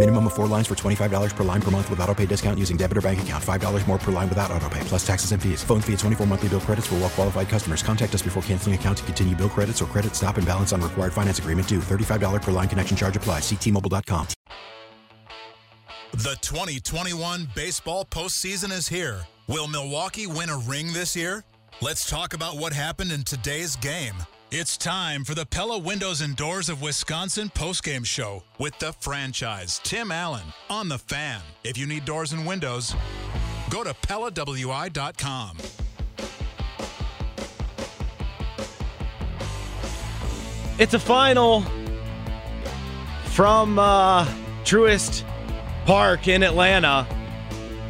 Minimum of four lines for $25 per line per month with auto pay discount using debit or bank account. $5 more per line without auto pay, plus taxes and fees. Phone fee at 24 monthly bill credits for well qualified customers. Contact us before canceling account to continue bill credits or credit stop and balance on required finance agreement due. $35 per line connection charge applies. Ctmobile.com. The 2021 baseball postseason is here. Will Milwaukee win a ring this year? Let's talk about what happened in today's game. It's time for the Pella Windows and Doors of Wisconsin postgame show with the franchise, Tim Allen, on the fan. If you need doors and windows, go to PellaWI.com. It's a final from uh, Truist Park in Atlanta.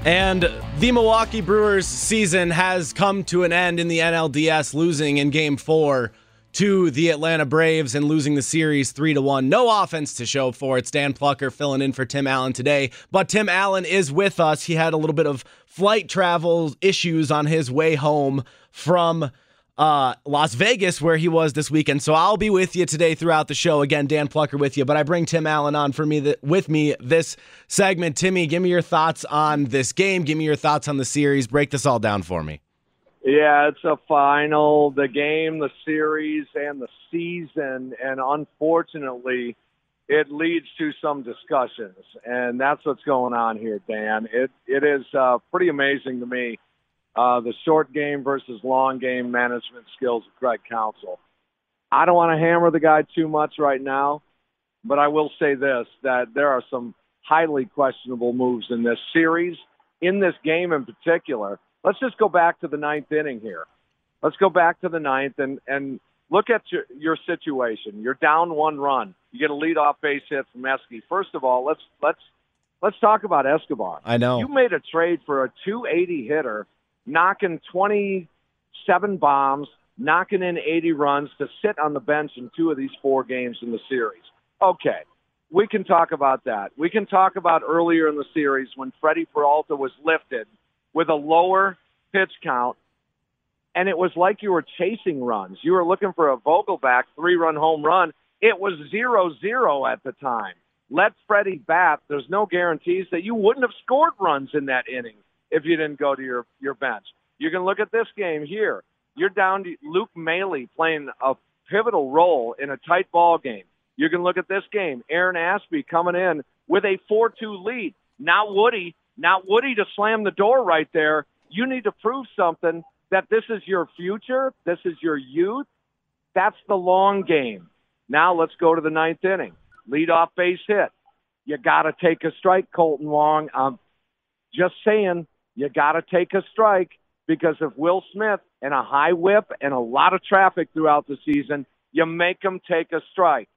And the Milwaukee Brewers season has come to an end in the NLDS, losing in game four to the Atlanta Braves and losing the series three to one. No offense to show for it. Dan Plocher filling in for Tim Allen today. But Tim Allen is with us. He had a little bit of flight travel issues on his way home from uh, Las Vegas, where he was this weekend. So I'll be with you today throughout the show. Again, Dan Plocher with you, but I bring Tim Allen on for me th- with me this segment. Timmy, give me your thoughts on this game. Give me your thoughts on the series. Break this all down for me. Yeah, it's a final, the game, the series, and the season, and unfortunately, it leads to some discussions, and that's what's going on here, Dan. It it is uh, pretty amazing to me uh, the short game versus long game management skills of Craig Counsell. I don't want to hammer the guy too much right now, but I will say this, that there are some highly questionable moves in this series, in this game in particular. Let's just go back to the ninth inning here. Let's go back to the ninth and, and look at your, your situation. You're down one run. You get a leadoff base hit from Eske. First of all, let's let's let's talk about Escobar. I know. You made a trade for a 280 hitter knocking 27 bombs, knocking in 80 runs to sit on the bench in two of these four games in the series. Okay, we can talk about that. We can talk about earlier in the series when Freddie Peralta was lifted with a lower pitch count, and it was like you were chasing runs. You were looking for a Vogelbach three-run home run. It was zero-zero at the time. Let Freddie bat. There's no guarantees that you wouldn't have scored runs in that inning if you didn't go to your, your bench. You can look at this game here. You're down to Luke Maile playing a pivotal role in a tight ball game. You can look at this game. Aaron Ashby coming in with a 4-2 lead. Not Woody, not Woody to slam the door right there. You need to prove something that this is your future. This is your youth. That's the long game. Now let's go to the ninth inning. Lead off base hit. You got to take a strike, Kolten Wong. I'm just saying, you got to take a strike because if Will Smith and a high whip and a lot of traffic throughout the season, you make him take a strike.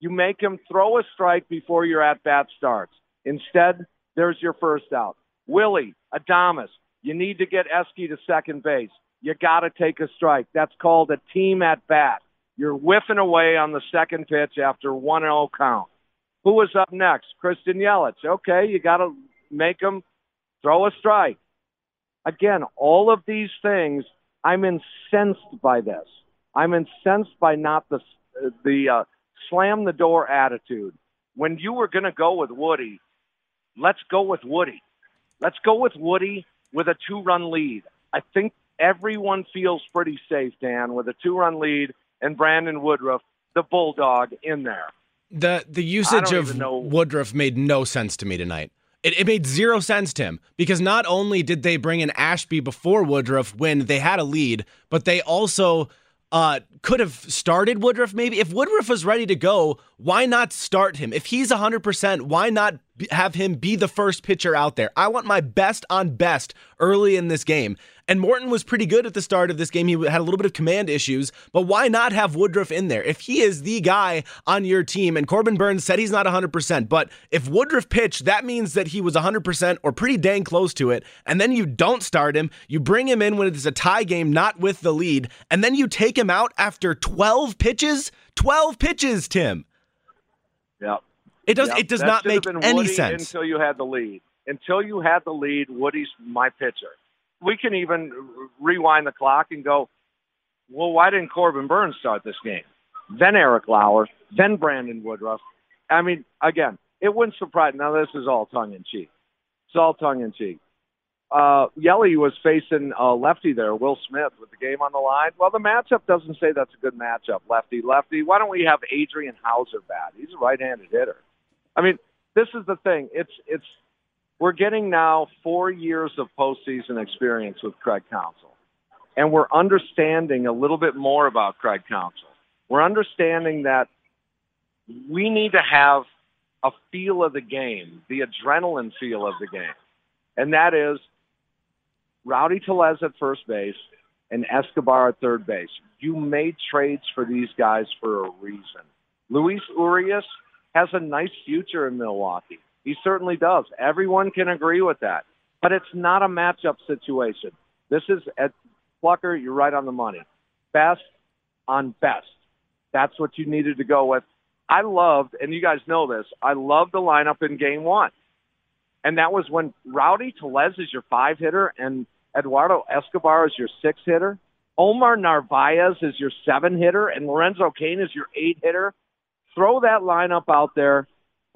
You make him throw a strike before your at bat starts. Instead, there's your first out. Willie, Adames, you need to get Eske to second base. You got to take a strike. That's called a team at bat. You're whiffing away on the second pitch after 1 0 count. Who was up next? Christian Yelich. Okay, you got to make him throw a strike. Again, all of these things, I'm incensed by this. I'm incensed by not the the uh, slam the door attitude. When you were going to go with Woody, let's go with Woody. Let's go with Woody with a two run lead. I think everyone feels pretty safe, Dan, with a two run lead and Brandon Woodruff, the bulldog, in there. The the usage of Woodruff made no sense to me tonight. It, it made zero sense, to him because not only did they bring in Ashby before Woodruff when they had a lead, but they also uh, could have started Woodruff maybe. If Woodruff was ready to go, why not start him? If he's 100%, why not have him be the first pitcher out there? I want my best on best early in this game. And Morton was pretty good at the start of this game. He had a little bit of command issues, but why not have Woodruff in there? If he is the guy on your team, and Corbin Burnes said he's not 100%, but if Woodruff pitched, that means that he was 100% or pretty dang close to it. And then you don't start him, you bring him in when it's a tie game, not with the lead, and then you take him out after 12 pitches? 12 pitches, Tim. Yeah. It does. Yep. It does That not make any Woody sense. until you had the lead. Until you had the lead, Woody's my pitcher. We can even rewind the clock and go, well, why didn't Corbin Burnes start this game? Then Eric Lauer, then Brandon Woodruff. I mean, again, it wouldn't surprise. Now this is all tongue in cheek. It's all tongue in cheek. Uh, Yelly was facing a lefty there, Will Smith, with the game on the line. Well, the matchup doesn't say that's a good matchup, lefty lefty. Why don't we have Adrian Houser bat? He's a right-handed hitter. I mean, this is the thing. It's it's we're getting now four years of postseason experience with Craig Counsell, and we're understanding a little bit more about Craig Counsell. We're understanding that we need to have a feel of the game, the adrenaline feel of the game, and that is Rowdy Tellez at first base and Escobar at third base. You made trades for these guys for a reason. Luis Urias has a nice future in Milwaukee. He certainly does. Everyone can agree with that. But it's not a matchup situation. This is at Plocher, you're right on the money. Best on best. That's what you needed to go with. I loved, and you guys know this, I loved the lineup in game one. And that was when Rowdy Tellez is your five hitter and Eduardo Escobar is your six hitter. Omar Narvaez is your seven hitter and Lorenzo Cain is your eight hitter. Throw that lineup out there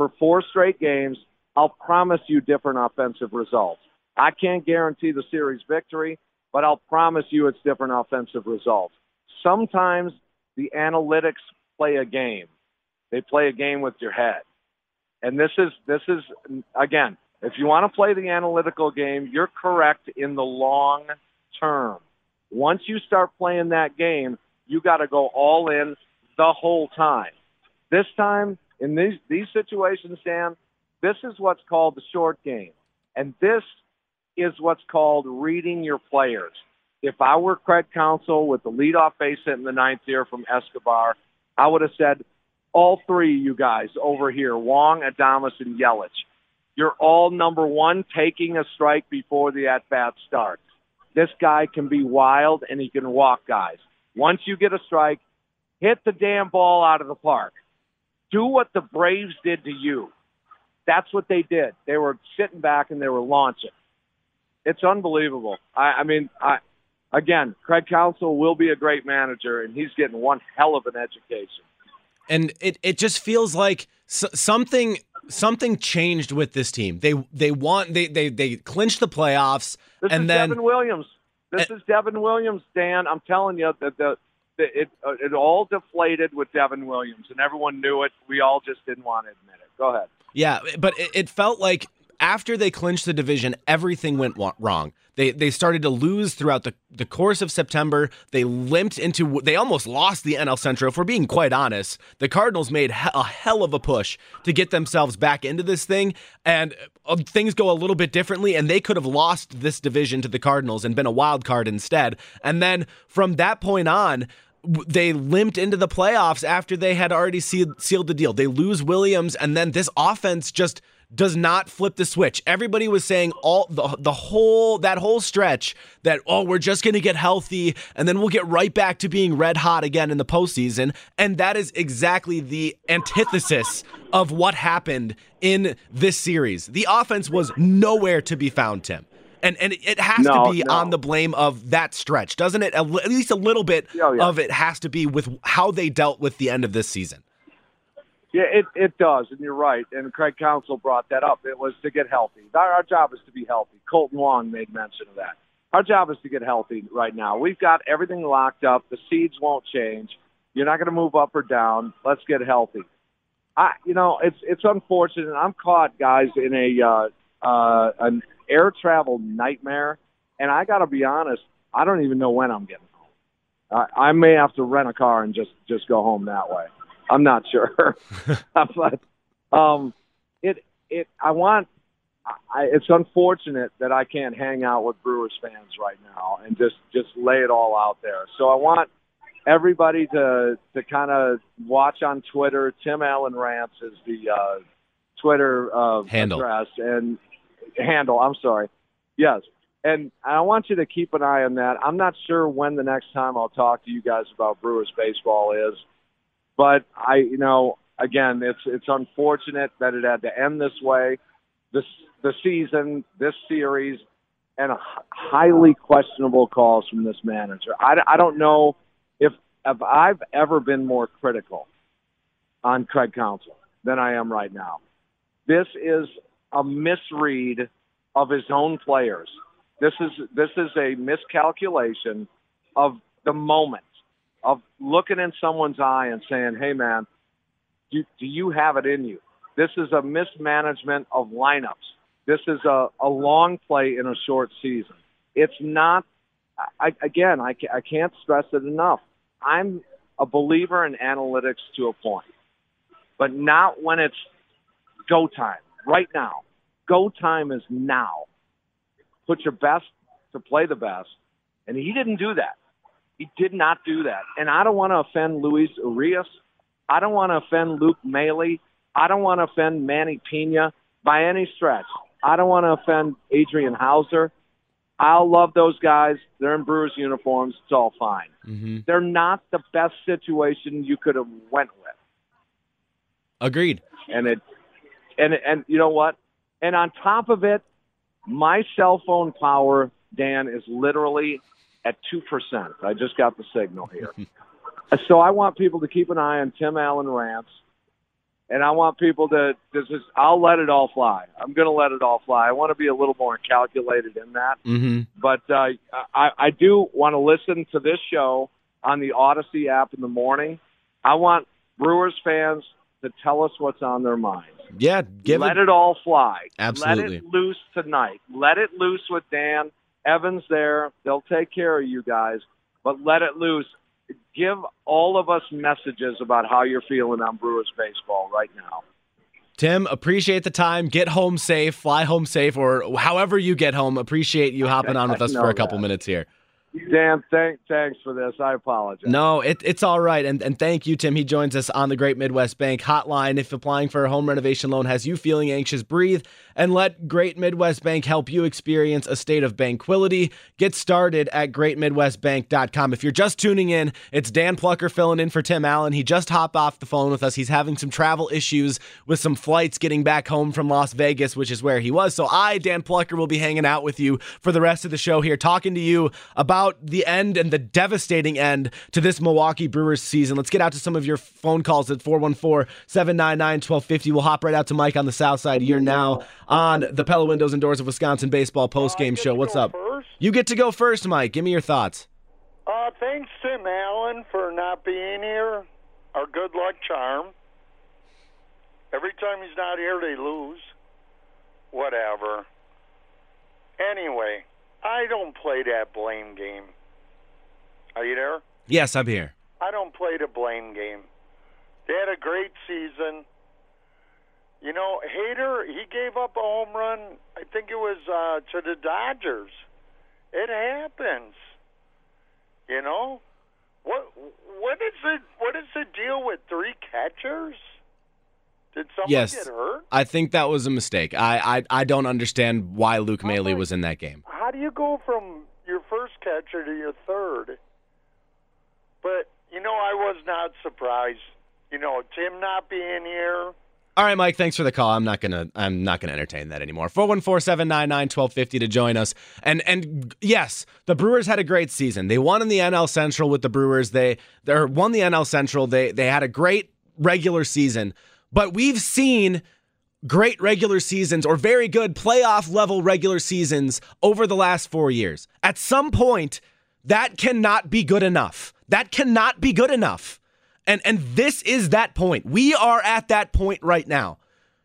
for four straight games. I'll promise you different offensive results. I can't guarantee the series victory, but I'll promise you it's different offensive results. Sometimes the analytics play a game. They play a game with your head. And this is this is again, if you want to play the analytical game, you're correct in the long term. Once you start playing that game, you got to go all in the whole time. This time, in these these situations, Dan, this is what's called the short game, and this is what's called reading your players. If I were Craig Counsell with the leadoff base hit in the ninth here from Escobar, I would have said, all three of you guys over here, Wong, Adames, and Yelich, you're all number one taking a strike before the at-bat starts. This guy can be wild and he can walk guys. Once you get a strike, hit the damn ball out of the park. Do what the Braves did to you. That's what they did. They were sitting back and they were launching. It's unbelievable. I, I mean, I, again, Craig Counsell will be a great manager, and he's getting one hell of an education. and it, it just feels like something something changed with this team. They they want they they they clinched the playoffs This and is then Devin Williams. This eh. is Devin Williams, Dan. I'm telling you that the it uh, it all deflated with Devin Williams, and everyone knew it. We all just didn't want to admit it. Go ahead. yeah, but it, it felt like after they clinched the division, everything went wrong. They they started to lose throughout the, the course of September. They limped into they almost lost the NL Central. If we're being quite honest, the Cardinals made a hell of a push to get themselves back into this thing, and uh, things go a little bit differently. And they could have lost this division to the Cardinals and been a wild card instead. And then from that point on, they limped into the playoffs after they had already sealed, sealed the deal. They lose Williams, and then this offense just does not flip the switch. Everybody was saying all the the whole that whole stretch that oh we're just gonna get healthy and then we'll get right back to being red hot again in the postseason, and that is exactly the antithesis of what happened in this series. The offense was nowhere to be found, Tim. And, and it has No, to be no. on the blame of that stretch, doesn't it? At least a little bit Oh, yeah. of it has to be with how they dealt with the end of this season. Yeah, it, it does, and you're right. And Craig Counsell brought that up. It was to get healthy. Our, our job is to be healthy. Kolten Wong made mention of that. Our job is to get healthy right now. We've got everything locked up. The seeds won't change. You're not going to move up or down. Let's get healthy. I, you know, it's it's unfortunate. I'm caught, guys, in a uh, uh, an air travel nightmare, and I got to be honest. I don't even know when I'm getting home. I, I may have to rent a car and just just go home that way. I'm not sure, but um, it it I want. I, it's unfortunate that I can't hang out with Brewers fans right now and just just lay it all out there. So I want everybody to to kind of watch on Twitter. Tim Allen Rants is the uh, Twitter uh, Handle. address and handle. I'm sorry. Yes, and I want you to keep an eye on that. I'm not sure when the next time I'll talk to you guys about Brewers baseball is, but I, you know, again, it's it's unfortunate that it had to end this way. This the season, this series, and highly questionable calls from this manager. I, I don't know if if I've ever been more critical on Craig Counsell than I am right now. This is a misread of his own players. This is this is a miscalculation of the moment of looking in someone's eye and saying, "Hey, man, do, do you have it in you?" This is a mismanagement of lineups. This is a, a long play in a short season. It's not. I, again, I, I can't stress it enough. I'm a believer in analytics to a point, but not when it's go time. Right now, go time is now. Put your best to play the best, and he didn't do that. He did not do that. And I don't want to offend Luis Urias. I don't want to offend Luke Maile. I don't want to offend Manny Piña by any stretch. I don't want to offend Adrian Houser. I'll love those guys. They're in Brewers uniforms. It's all fine. Mm-hmm. They're not the best situation you could have went with. Agreed. And it, and and you know what? And on top of it, my cell phone power, Dan, is literally at two percent. I just got the signal here. so I want people to keep an eye on Tim Allen rants, and I want people to this is I'll let it all fly. I'm going to let it all fly. I want to be a little more calculated in that. Mm-hmm. But uh, I, I do want to listen to this show on the Audacy app in the morning. I want Brewers fans to tell us what's on their minds. Yeah, give Let it. it all fly. Absolutely. Let it loose tonight. Let it loose with Dan Evans there. They'll take care of you guys, but let it loose. Give all of us messages about how you're feeling on Brewers baseball right now. Tim, appreciate the time. Get home safe, fly home safe, or however you get home. Appreciate you hopping on with us for a couple that. minutes here. Dan, thank, thanks for this. I apologize. No, it, it's all right. And, and thank you, Tim. He joins us on the Great Midwest Bank hotline. If applying for a home renovation loan has you feeling anxious, breathe and let Great Midwest Bank help you experience a state of banquility. Get started at greatmidwestbank.com. If you're just tuning in, it's Dan Plocher filling in for Tim Allen. He just hopped off the phone with us. He's having some travel issues with some flights getting back home from Las Vegas, which is where he was. So I, Dan Plocher, will be hanging out with you for the rest of the show here, talking to you about the end and the devastating end to this Milwaukee Brewers season. Let's get out to some of your phone calls at 414 799 1250. We'll hop right out to Mike on the south side. You're now on the Pella Windows and Doors of Wisconsin Baseball post game show. What's up? You get to go first, Mike. Give me your thoughts. Uh, thanks, Tim Allen, for not being here. Our good luck charm. Every time he's not here, they lose. Whatever. Anyway, I don't play that blame game. Are you there? Yes, I'm here. I don't play the blame game. They had a great season. You know, Hader, he gave up a home run. I think it was uh, to the Dodgers. It happens. You know, what what is it? What is the deal with three catchers? Did someone yes, get hurt? I think that was a mistake. I I, I don't understand why Luke Maile was in that game. How do you go from your first catcher to your third? But you know, I was not surprised. You know, Tim not being here. All right, Mike. Thanks for the call. I'm not gonna. I'm not gonna entertain that anymore. Four one four seven nine nine twelve fifty to join us. And and yes, the Brewers had a great season. They won in the NL Central with the Brewers. They they won the NL Central. They they had a great regular season. But we've seen great regular seasons or very good playoff level regular seasons over the last four years. At some point, that cannot be good enough. That cannot be good enough. And and this is that point. We are at that point right now.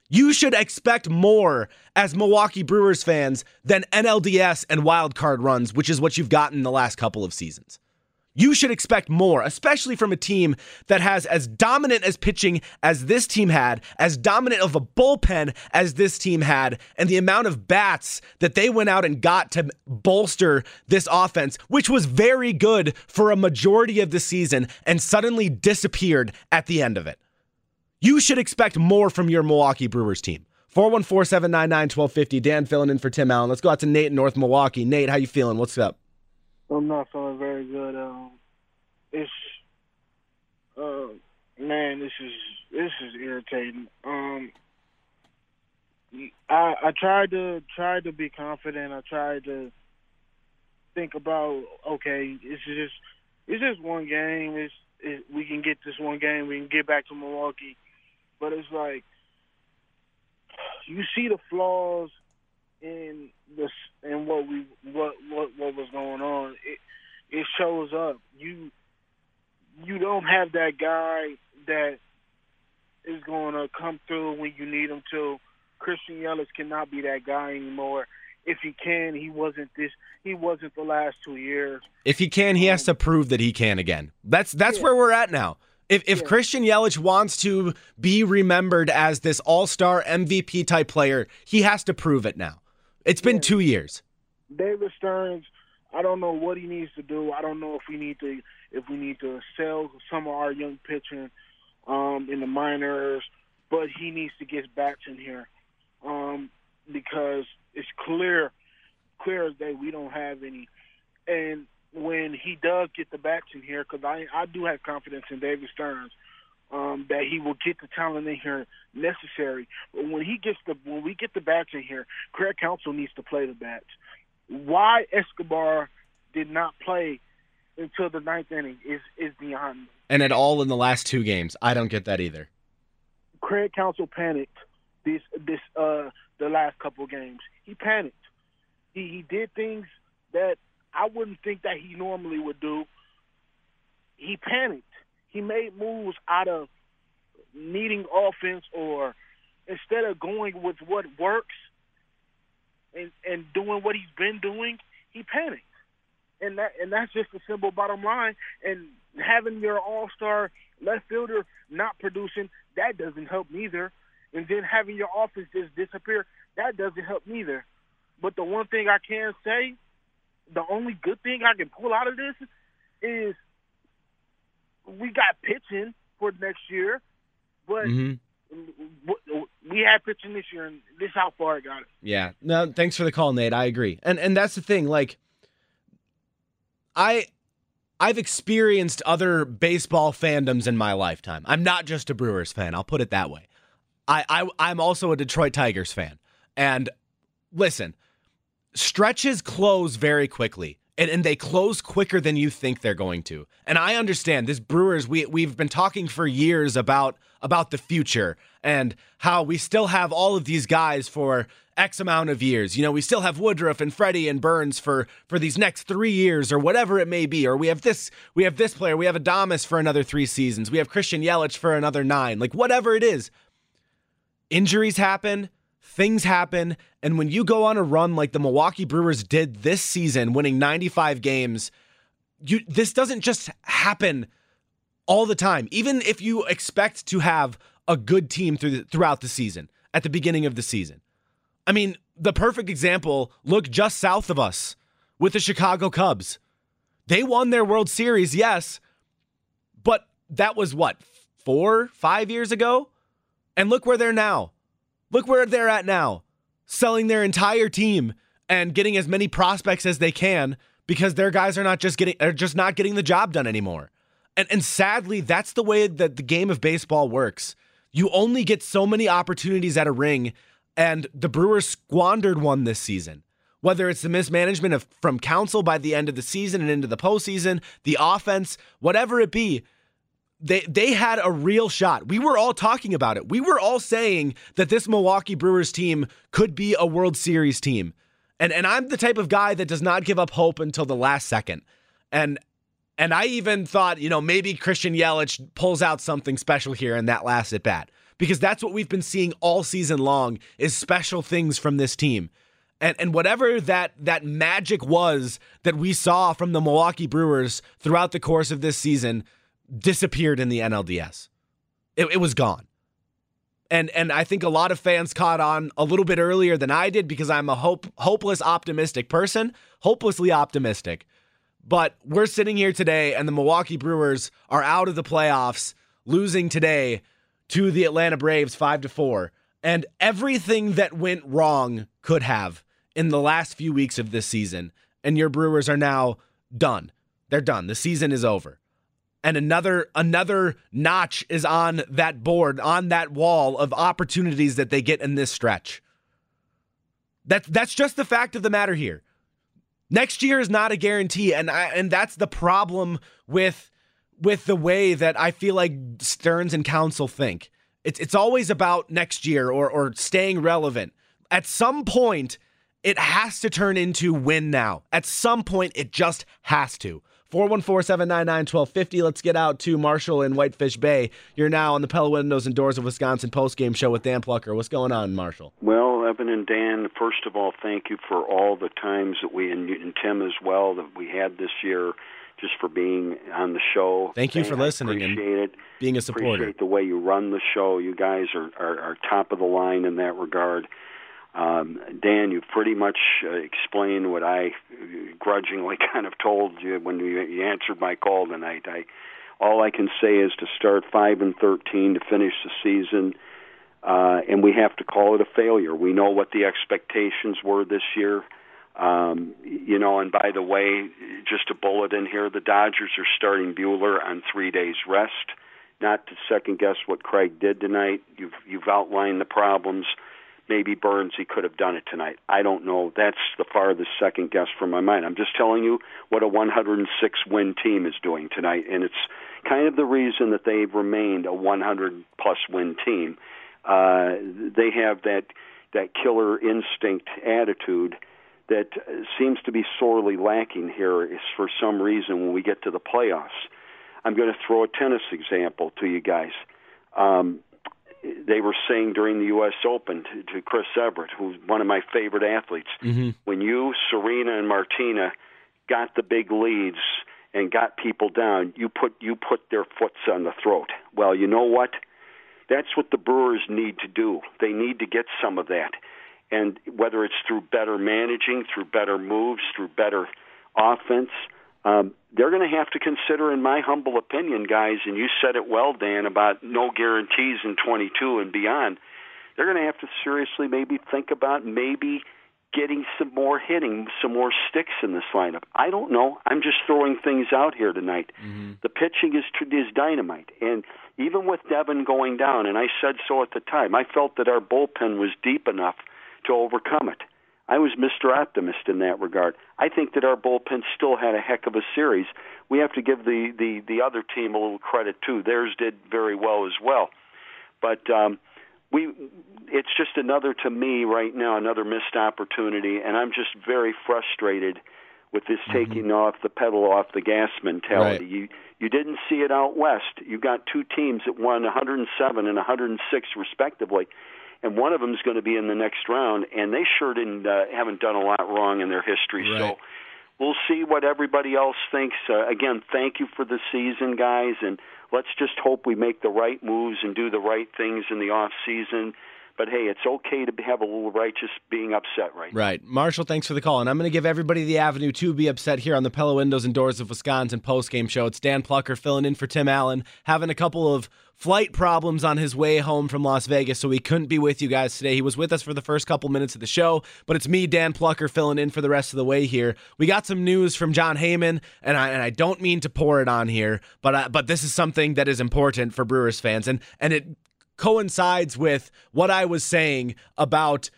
You should expect more as Milwaukee Brewers fans than NLDS and wild card runs, which is what you've gotten the last couple of seasons. You should expect more, especially from a team that has as dominant as pitching as this team had, as dominant of a bullpen as this team had, and the amount of bats that they went out and got to bolster this offense, which was very good for a majority of the season and suddenly disappeared at the end of it. You should expect more from your Milwaukee Brewers team. 414 799 1250. Dan filling in for Tim Allen. Let's go out to Nate in North Milwaukee. Nate, how you feeling? What's up? I'm not feeling very good. Um, it's uh, man, this is this is irritating. Um, I I tried to try to be confident. I tried to think about okay, it's just it's just one game. It's it, we can get this one game. We can get back to Milwaukee, but it's like you see the flaws in this in what we what what what was going on. It it shows up. You you don't have that guy that is going to come through when you need him to. Christian Yelich cannot be that guy anymore. If he can, he wasn't this. He wasn't the last two years. If he can, he has um, to prove that he can again. That's that's Yeah. where we're at now. If if Christian Yelich wants to be remembered as this all-star MVP type player, he has to prove it now. It's been 2 years. David Stearns, I don't know what he needs to do. I don't know if we need to if we need to sell some of our young pitching um, in the minors, but he needs to get bats in here um, because it's clear, clear as day we don't have any. And when he does get the bats in here, because I I do have confidence in David Stearns. Um, that he will get the talent in here necessary. But when he gets the when we get the bats in here, Craig Counsell needs to play the bats why Escobar did not play until the ninth inning is is beyond me. And at all in the last two games. I don't get that either. Craig Counsell panicked this this uh the last couple of games. He panicked. He he did things that I wouldn't think that he normally would do. He panicked. He made moves out of needing offense or instead of going with what works and and doing what he's been doing, he panicked. And that and that's just the simple bottom line. And having your all star left fielder not producing, that doesn't help neither. And then having your offense just disappear, that doesn't help neither. But the one thing I can say, the only good thing I can pull out of this is we got pitching for next year, but Mhm. we had pitching this year, and this how far it got us. Yeah. No, thanks for the call, Nate. I agree. And and that's the thing, like I I've experienced other baseball fandoms in my lifetime. I'm not just a Brewers fan, I'll put it that way. I, I I'm also a Detroit Tigers fan. And listen, stretches close very quickly. And, and they close quicker than you think they're going to. And I understand this Brewers, we we've been talking for years about about the future and how we still have all of these guys for X amount of years. You know, we still have Woodruff and Freddie and Burnes for for these next three years or whatever it may be. Or we have this we have this player, we have Adames for another three seasons, we have Christian Yelich for another nine. Like whatever it is. Injuries happen, things happen, and when you go on a run like the Milwaukee Brewers did this season, winning 95 games, you this doesn't just happen all the time. Even if you expect to have a good team through the, throughout the season, at the beginning of the season. I mean, the perfect example, look just south of us with the Chicago Cubs. They won their World Series, yes, but that was what, 4, 5 years ago? And look where they're now. Look where they're at now. Selling their entire team and getting as many prospects as they can because their guys are not just getting are just not getting the job done anymore. And and sadly, that's the way that the game of baseball works. You only get so many opportunities at a ring, and the Brewers squandered one this season. Whether it's the mismanagement of from Counsell by the end of the season and into the postseason, the offense, whatever it be, they they had a real shot. We were all talking about it. We were all saying that this Milwaukee Brewers team could be a World Series team. And and I'm the type of guy that does not give up hope until the last second. And and I even thought, you know, maybe Christian Yelich pulls out something special here in that last at bat because that's what we've been seeing all season long is special things from this team. And and whatever that that magic was that we saw from the Milwaukee Brewers throughout the course of this season disappeared in the NLDS. It, it was gone. And and I think a lot of fans caught on a little bit earlier than I did because I'm a hope hopeless optimistic person, hopelessly optimistic. But we're sitting here today and the Milwaukee Brewers are out of the playoffs, losing today to the Atlanta Braves 5 to 4. And everything that went wrong could have in the last few weeks of this season. And your Brewers are now done. They're done. The season is over and another another notch is on that board on that wall of opportunities that they get in this stretch. That's that's just the fact of the matter here. Next year is not a guarantee and I, and that's the problem with with the way that I feel like Stearns and Counsell think. It's it's always about next year or or staying relevant. At some point it has to turn into win now. At some point it just has to 414-799-1250. Let's get out to Marshall in Whitefish Bay. You're now on the Pella Windows and Doors of Wisconsin post-game show with Dan Plocher. What's going on, Marshall? Well, Evan and Dan, first of all, thank you for all the times that we, and, and Tim as well, that we had this year just for being on the show. Thank you for listening and it. being a supporter. Appreciate the way you run the show. You guys are, are, are top of the line in that regard. Um, Dan, you pretty much uh, explained what I grudgingly kind of told you when you, you answered my call tonight. I, all I can say is to start five and thirteen to finish the season, uh, and we have to call it a failure. We know what the expectations were this year. Um, you know, and by the way, just a bullet in here: the Dodgers are starting Buehler on three days rest. Not to second guess what Craig did tonight. You've you've outlined the problems maybe Burnes, he could have done it tonight. I don't know. That's the farthest second guess from my mind. I'm just telling you what a 106 win team is doing tonight, and it's kind of the reason that they've remained a 100 plus win team. Uh, they have that that killer instinct attitude that seems to be sorely lacking here. Is for some reason when we get to the playoffs. I'm going to throw a tennis example to you guys. Um, they were saying during the U.S. Open to, to Chris Evert, who's one of my favorite athletes, mm-hmm. when you, Serena, and Martina got the big leads and got people down, you put you put their foots on the throat. Well, you know what? That's what the Brewers need to do. They need to get some of that, and whether it's through better managing, through better moves, through better offense um, they're going to have to consider, in my humble opinion, guys, and you said it well, Dan, about no guarantees in 22 and beyond. They're going to have to seriously maybe think about maybe getting some more hitting, some more sticks in this lineup. I don't know. I'm just throwing things out here tonight. Mm-hmm. The pitching is is dynamite, and even with Devin going down, and I said so at the time, I felt that our bullpen was deep enough to overcome it. I was Mr. Optimist in that regard. I think that our bullpen still had a heck of a series. We have to give the the the other team a little credit too. Theirs did very well as well. But um we it's just another to me right now another missed opportunity and I'm just very frustrated with this mm-hmm. taking off the pedal off the gas mentality. Right. You you didn't see it out west. You got two teams that won 107 and 106 respectively and one of them is going to be in the next round. And they sure didn't uh, haven't done a lot wrong in their history. Right. So we'll see what everybody else thinks. Uh, again, thank you for the season, guys, and let's just hope we make the right moves and do the right things in the off season. But hey, it's okay to have a little righteous being upset right. Right. Marshall, thanks for the call. And I'm going to give everybody the avenue to be upset here on the Pella Windows and Doors of Wisconsin post game show. It's Dan Plocher filling in for Tim Allen, having a couple of flight problems on his way home from Las Vegas, so he couldn't be with you guys today. He was with us for the first couple minutes of the show, but it's me, Dan Plocher, filling in for the rest of the way here. We got some news from Jon Heyman, and I and I don't mean to pour it on here, but I, but this is something that is important for Brewers fans, and and it coincides with what I was saying about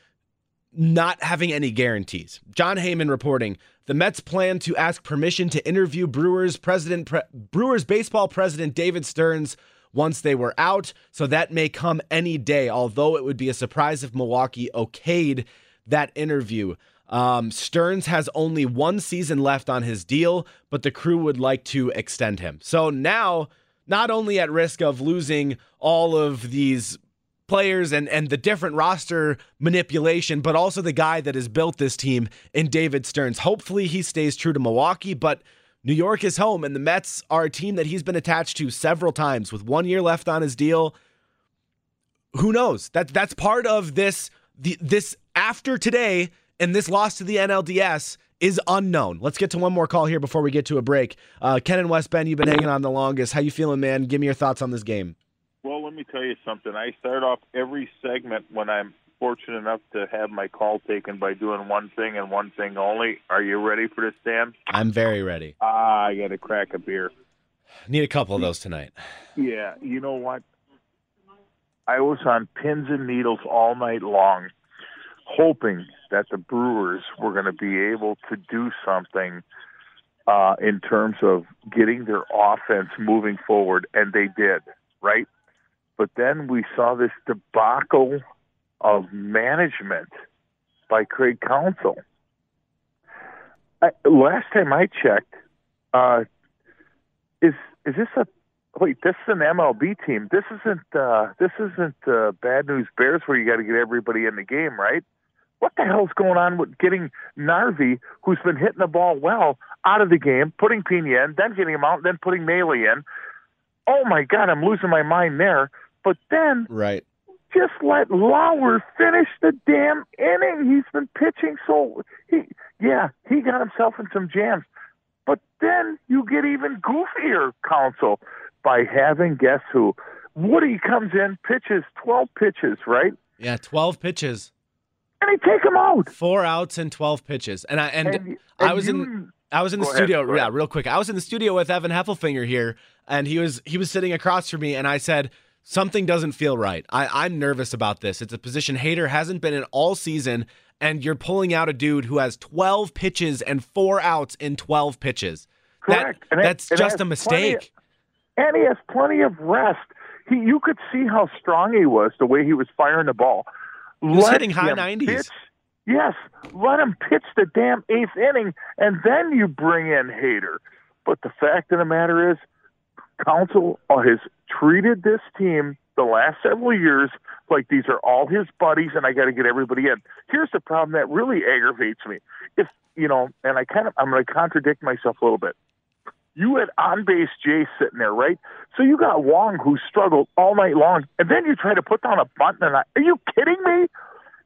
not having any guarantees. Jon Heyman reporting the Mets plan to ask permission to interview Brewers president Pre- Brewers baseball president David Stearns once they were out, so that may come any day. Although it would be a surprise if Milwaukee okayed that interview. Um, Stearns has only one season left on his deal, but the crew would like to extend him. So now not only at risk of losing all of these players and and the different roster manipulation, but also the guy that has built this team in David Stearns. Hopefully he stays true to Milwaukee, but New York is home and the Mets are a team that he's been attached to several times with 1 year left on his deal. Who knows? That that's part of this the, this after today and this loss to the NLDS is unknown. Let's get to one more call here before we get to a break. Uh, Ken and West Bend, you've been hanging on the longest. How you feeling, man? Give me your thoughts on this game. Well, let me tell you something. I start off every segment when I'm fortunate enough to have my call taken by doing one thing and one thing only. Are you ready for this, Dan? I'm very ready. Ah, I got to crack a beer. Need a couple of those tonight. Yeah, you know what? I was on pins and needles all night long, hoping that the Brewers were going to be able to do something uh, in terms of getting their offense moving forward, and they did, right? But then we saw this debacle of management by Craig Counsell. I, last time I checked, uh, is is this a wait? This is an MLB team. This isn't uh, this isn't uh, Bad News Bears where you got to get everybody in the game, right? What the hell's going on with getting Narvi, who's been hitting the ball well, out of the game, putting Piña in, then getting him out, then putting Maile in? Oh my God, I'm losing my mind there. But then, right, just let Lauer finish the damn inning. He's been pitching so he, yeah, he got himself in some jams. But then you get even goofier Counsell by having guess who? Woody comes in, pitches 12 pitches, right? Yeah, 12 pitches. And he take him out. Four outs and 12 pitches. And I and, And- and I was you- in I was in the ahead, studio. yeah, real quick. I was in the studio with Evan Heffelfinger here and he was he was sitting across from me and I said something doesn't feel right. I I'm nervous about this. It's a position Hader hasn't been in all season and you're pulling out a dude who has 12 pitches and 4 outs in 12 pitches. Correct. That, it- that's just a mistake. plenty and he has plenty of rest. He, you could see how strong he was the way he was firing the ball. Was Let hitting high him 90s. pitch. Yes, let him pitch the damn eighth inning, and then you bring in Hader. But the fact of the matter is, Counsell has treated this team the last several years like these are all his buddies, and I got to get everybody in. Here's the problem that really aggravates me. If you know, and I kind of I'm going to contradict myself a little bit. You had on base Jay sitting there, right? So you got Wong who struggled all night long, and then you try to put down a bunt. And I, are you kidding me?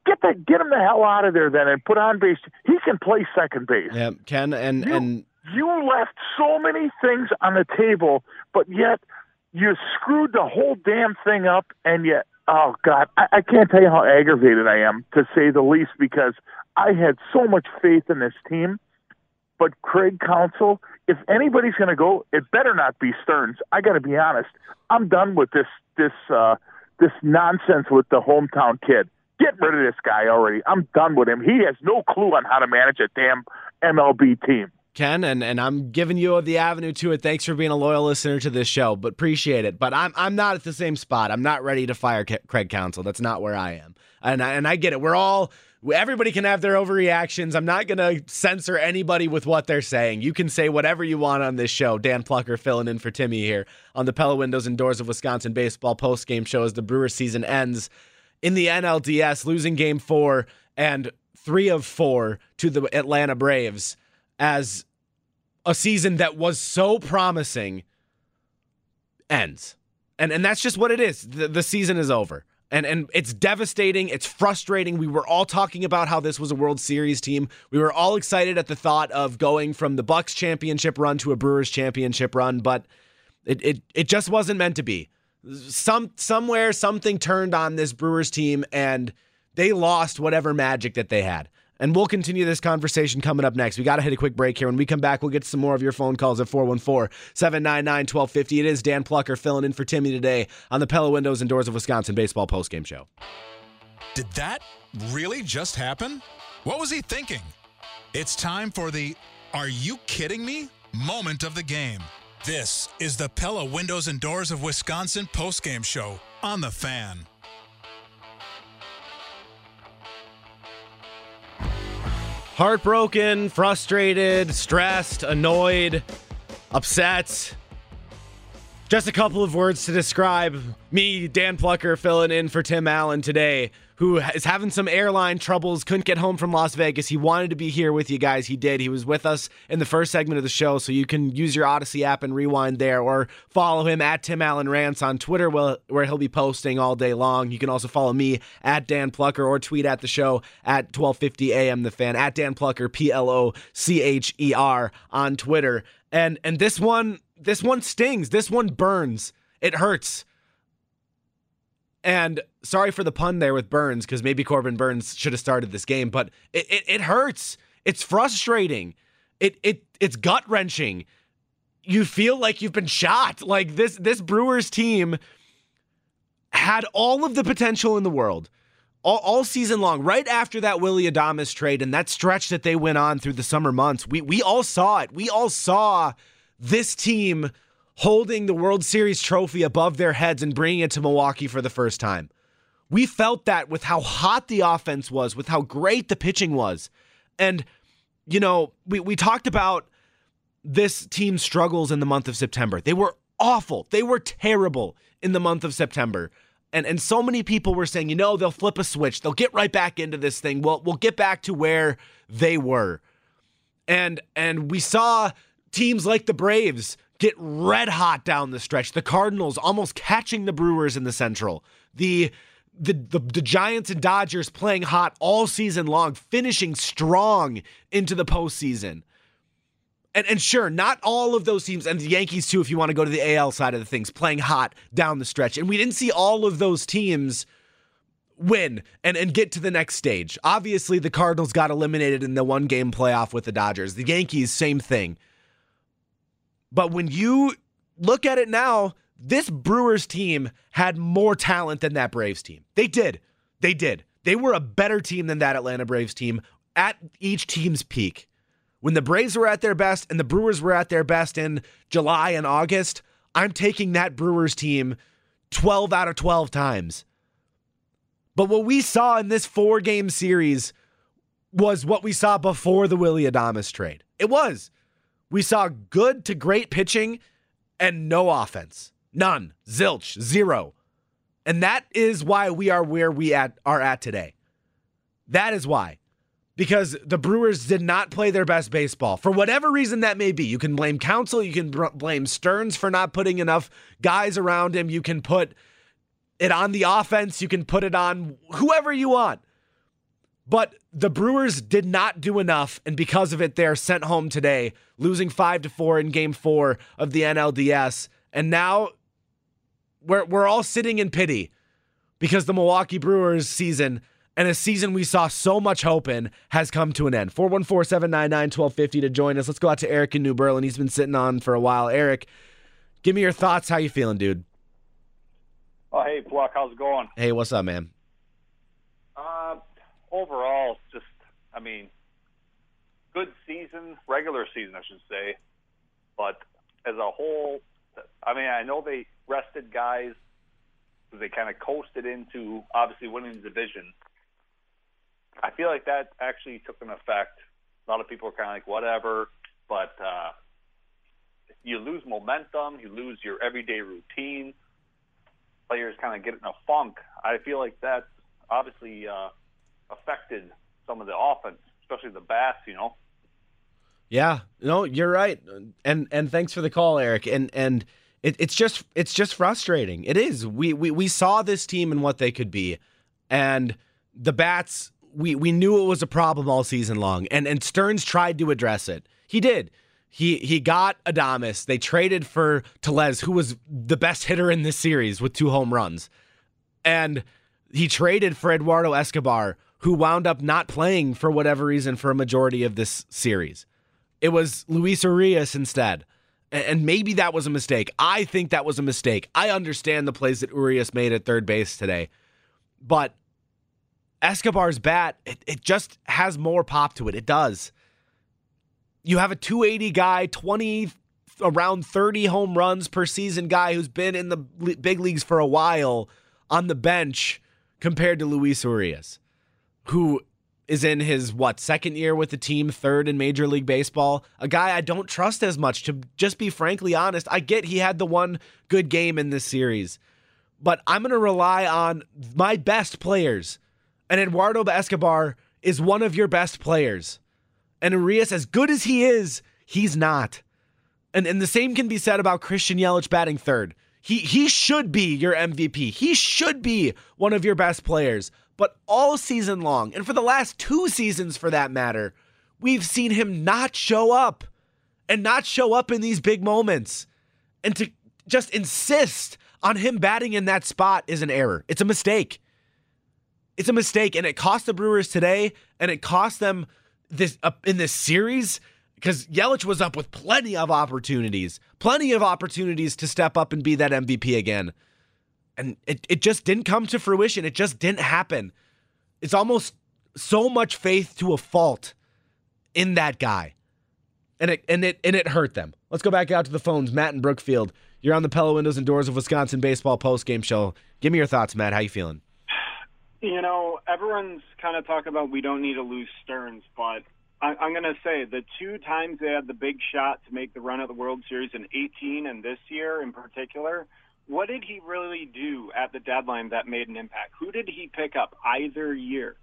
Get the get him the hell out of there then, and put on base. He can play second base. Yeah, Ken and You- and You left so many things on the table, but yet you screwed the whole damn thing up. And yet, oh God, I, I can't tell you how aggravated I am, to say the least, because I had so much faith in this team. But Craig Counsell, if anybody's going to go, it better not be Stearns. I got to be honest. I'm done with this this uh, this nonsense with the hometown kid. Get rid of this guy already. I'm done with him. He has no clue on how to manage a damn MLB team. Ken, and, and I'm giving you the avenue to it. Thanks for being a loyal listener to this show, but appreciate it. But I'm I'm not at the same spot. I'm not ready to fire Craig Counsell. That's not where I am. And I, and I get it. We're all everybody can have their overreactions. I'm not gonna censor anybody with what they're saying. You can say whatever you want on this show. Dan Plocher filling in for Timmy here on the Pella Windows and Doors of Wisconsin baseball post game show as the Brewers season ends in the NLDS, losing Game Four and three of four to the Atlanta Braves as a season that was so promising ends. And and that's just what it is. The, the season is over. And and it's devastating, it's frustrating. We were all talking about how this was a World Series team. We were all excited at the thought of going from the Bucks championship run to a Brewers championship run, but it it it just wasn't meant to be. Some somewhere something turned on this Brewers team and they lost whatever magic that they had. And we'll continue this conversation coming up next. We got to hit a quick break here. When we come back, we'll get some more of your phone calls at 414 799 1250. It is Dan Plocher filling in for Timmy today on the Pella Windows and Doors of Wisconsin Baseball Postgame Show. Did that really just happen? What was he thinking? It's time for the Are You Kidding Me moment of the game. This is the Pella Windows and Doors of Wisconsin postgame show on the fan. Heartbroken, frustrated, stressed, annoyed, upset. Just a couple of words to describe me, Dan Plocher, filling in for Tim Allen today, who is having some airline troubles, couldn't get home from Las Vegas. He wanted to be here with you guys. He did. He was with us in the first segment of the show, so you can use your Audacy app and rewind there or follow him at Tim Allen Rants on Twitter, where he'll be posting all day long. You can also follow me at Dan Plocher or tweet at the show at 1250 AM The Fan, at Dan Plocher, P L O C H E R on Twitter. And, and this one, this one stings. This one burns. It hurts. And sorry for the pun there with Burnes, because maybe Corbin Burnes should have started this game, but it, it, it hurts. It's frustrating. It it it's gut wrenching. You feel like you've been shot. Like this this Brewers team had all of the potential in the world. All, all, season long, right after that Willie Adames trade and that stretch that they went on through the summer months, we we all saw it. We all saw this team holding the World Series trophy above their heads and bringing it to Milwaukee for the first time. We felt that with how hot the offense was, with how great the pitching was. And, you know, we, we talked about this team's struggles in the month of September. They were awful. They were terrible in the month of September. And and so many people were saying, you know, they'll flip a switch. They'll get right back into this thing. We'll we'll get back to where they were. And and we saw teams like the Braves get red hot down the stretch. The Cardinals almost catching the Brewers in the Central. The the, the, the Giants and Dodgers playing hot all season long, finishing strong into the postseason. And and sure, not all of those teams, and the Yankees too, if you want to go to the AL side of the things, playing hot down the stretch. And we didn't see all of those teams win and, and get to the next stage. Obviously, the Cardinals got eliminated in the one game playoff with the Dodgers. The Yankees, same thing. But when you look at it now, this Brewers team had more talent than that Braves team. They did. They did. They were a better team than that Atlanta Braves team at each team's peak. When the Braves were at their best and the Brewers were at their best in July and August, I'm taking that Brewers team 12 out of 12 times. But what we saw in this four game series was what we saw before the Willie Adames trade. It was. We saw good to great pitching and no offense. None. Zilch. Zero. And that is why we are where we at, are at today. That is why. Because the Brewers did not play their best baseball. For whatever reason that may be. You can blame Counsell, You can blame Stearns for not putting enough guys around him. You can put it on the offense. You can put it on whoever you want. But the Brewers did not do enough, and because of it, they're sent home today, losing five to four in Game Four of the NLDS. And now we're we're all sitting in pity because the Milwaukee Brewers season and a season we saw so much hope in has come to an end. 414 799 1250 to join us. Let's go out to Eric in New Berlin. He's been sitting on for a while. Eric, give me your thoughts. How you feeling, dude? Oh, hey, Pluck. How's it going? Hey, what's up, man? Uh, overall, just I mean, good season, regular season, I should say. But as a whole, I mean, I know they rested guys. They kind of coasted into obviously winning the division. I feel like that actually took an effect. A lot of people are kind of like, whatever, but uh, you lose momentum, you lose your everyday routine. Players kind of get in a funk. I feel like that obviously uh, affected some of the offense, especially the bats. You know. Yeah, no, you're right, and and thanks for the call, Eric. And and it, it's just it's just frustrating. It is. We we we saw this team and what they could be, and the bats. We we knew it was a problem all season long, and and Stearns tried to address it. He did. He he got Adames. They traded for Tellez, who was the best hitter in this series with two home runs, and he traded for Eduardo Escobar, who wound up not playing for whatever reason for a majority of this series. It was Luis Urias instead. And maybe that was a mistake. I think that was a mistake. I understand the plays that Urias made at third base today. But Escobar's bat, it, it just has more pop to it. It does. You have a 280 guy, 20, around 30 home runs per season guy who's been in the big leagues for a while on the bench compared to Luis Urias, who is in his what second year with the team, third in Major League Baseball. A guy I don't trust as much. To just be frankly honest, I get he had the one good game in this series, but I'm going to rely on my best players. And Eduardo Escobar is one of your best players. And Urias, as good as he is, he's not. And and the same can be said about Christian Yelich batting third. He he should be your MVP. He should be one of your best players. But all season long, and for the last two seasons for that matter, we've seen him not show up and not show up in these big moments. And to just insist on him batting in that spot is an error. It's a mistake. It's a mistake, and it cost the Brewers today, and it cost them this uh, in this series because Yelich was up with plenty of opportunities, plenty of opportunities to step up and be that MVP again. And it, it just didn't come to fruition. It just didn't happen. It's almost so much faith to a fault in that guy. And it and it and it hurt them. Let's go back out to the phones. Matt and Brookfield. You're on the Pella Windows and Doors of Wisconsin baseball post game show. Give me your thoughts, Matt. How you feeling? You know, everyone's kind of talking about we don't need to lose Stearns, but I'm going to say the two times they had the big shot to make the run of the World Series in 18 and this year in particular, what did he really do at the deadline that made an impact? Who did he pick up either year?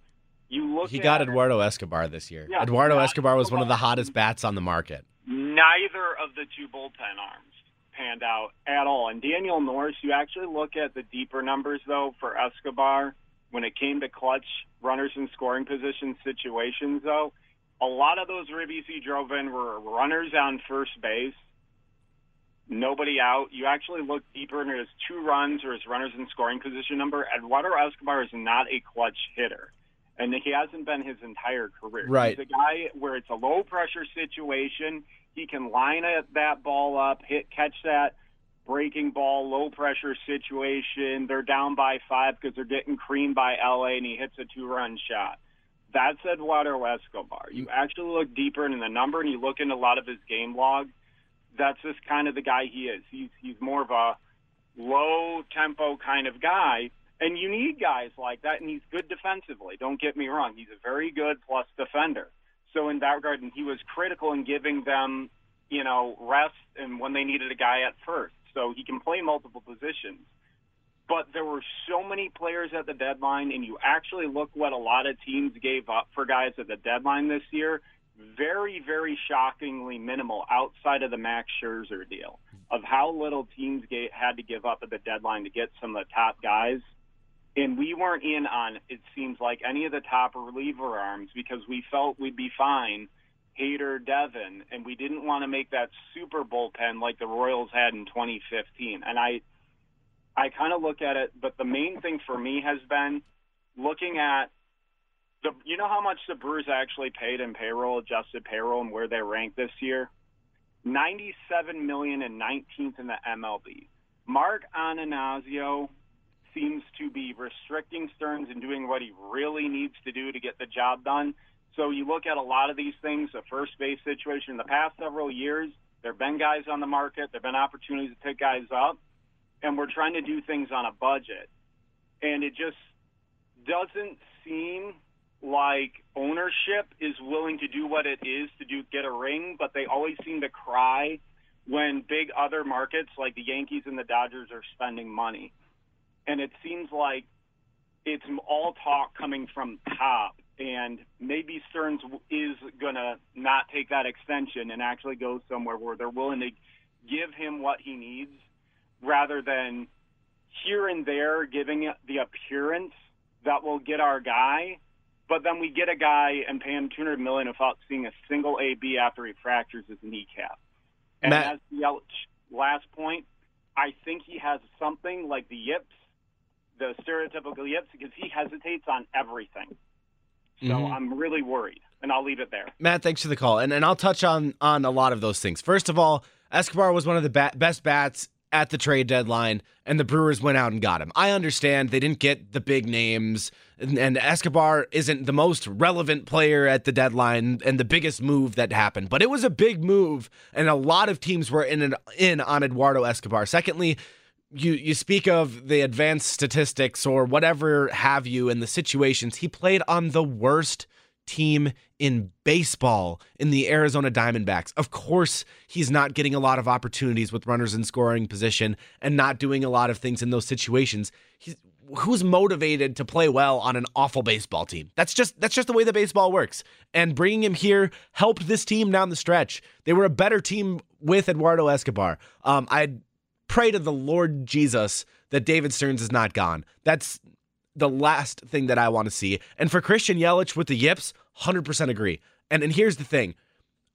You look. He got Eduardo Escobar this year. Yeah, Eduardo Escobar was one of the hottest bats on the market. Neither of the two bullpen arms panned out at all. And Daniel Norris, you actually look at the deeper numbers though for Escobar when it came to clutch runners in scoring position situations though. A lot of those ribbies he drove in were runners on first base, nobody out. You actually look deeper into his two runs or his runners in scoring position number. Eduardo Escobar is not a clutch hitter. And he hasn't been his entire career. Right. He's a guy where it's a low pressure situation. He can line it, that ball up, hit, catch that breaking ball, low pressure situation. They're down by five because they're getting creamed by LA, and he hits a two run shot. That's Eduardo Escobar. You mm. actually look deeper into the number, and you look into a lot of his game log. That's just kind of the guy he is. He's he's more of a low tempo kind of guy, and you need guys like that. And he's good defensively. Don't get me wrong; he's a very good plus defender. So in that regard, and he was critical in giving them, you know, rest and when they needed a guy at first. So he can play multiple positions. But there were so many players at the deadline, and you actually look what a lot of teams gave up for guys at the deadline this year. Very, very shockingly minimal outside of the Max Scherzer deal of how little teams ga- had to give up at the deadline to get some of the top guys. And we weren't in on, it seems like, any of the top reliever arms because we felt we'd be fine. Hader, Devin, and we didn't want to make that super bullpen like the Royals had in 2015. And I, I kind of look at it, but the main thing for me has been looking at the. You know how much the Brewers actually paid in payroll, adjusted payroll, and where they rank this year? Ninety-seven million and 19th in the MLB. Mark Attanasio seems to be restricting Stearns and doing what he really needs to do to get the job done. So you look at a lot of these things, the first base situation in the past several years, there have been guys on the market, there have been opportunities to pick guys up, and we're trying to do things on a budget. And it just doesn't seem like ownership is willing to do what it is to do get a ring, but they always seem to cry when big other markets like the Yankees and the Dodgers are spending money. And it seems like it's all talk coming from top and maybe Stearns is going to not take that extension and actually go somewhere where they're willing to give him what he needs rather than here and there giving the appearance that will get our guy, but then we get a guy and pay him 200 million without seeing a single AB after he fractures his kneecap. And Matt- as the last point, I think he has something like the yips, the stereotypical yips, because he hesitates on everything. So Mhm. I'm really worried, and I'll leave it there. Matt, thanks for the call, and and I'll touch on on a lot of those things. First of all, Escobar was one of the ba- best bats at the trade deadline, and the Brewers went out and got him. I understand they didn't get the big names, and, Escobar isn't the most relevant player at the deadline and the biggest move that happened, but it was a big move, and a lot of teams were in in on Eduardo Escobar. Secondly. You, you speak of the advanced statistics or whatever have you in the situations he played on the worst team in baseball in the Arizona Diamondbacks. Of course, he's not getting a lot of opportunities with runners in scoring position and not doing a lot of things in those situations. He's who's motivated to play well on an awful baseball team. That's just that's just the way the baseball works. And bringing him here helped this team down the stretch. They were a better team with Eduardo Escobar. Um, I pray to the Lord Jesus that David Stearns is not gone. That's the last thing that I want to see. And for Christian Yelich with the yips, 100% agree. And and here's the thing.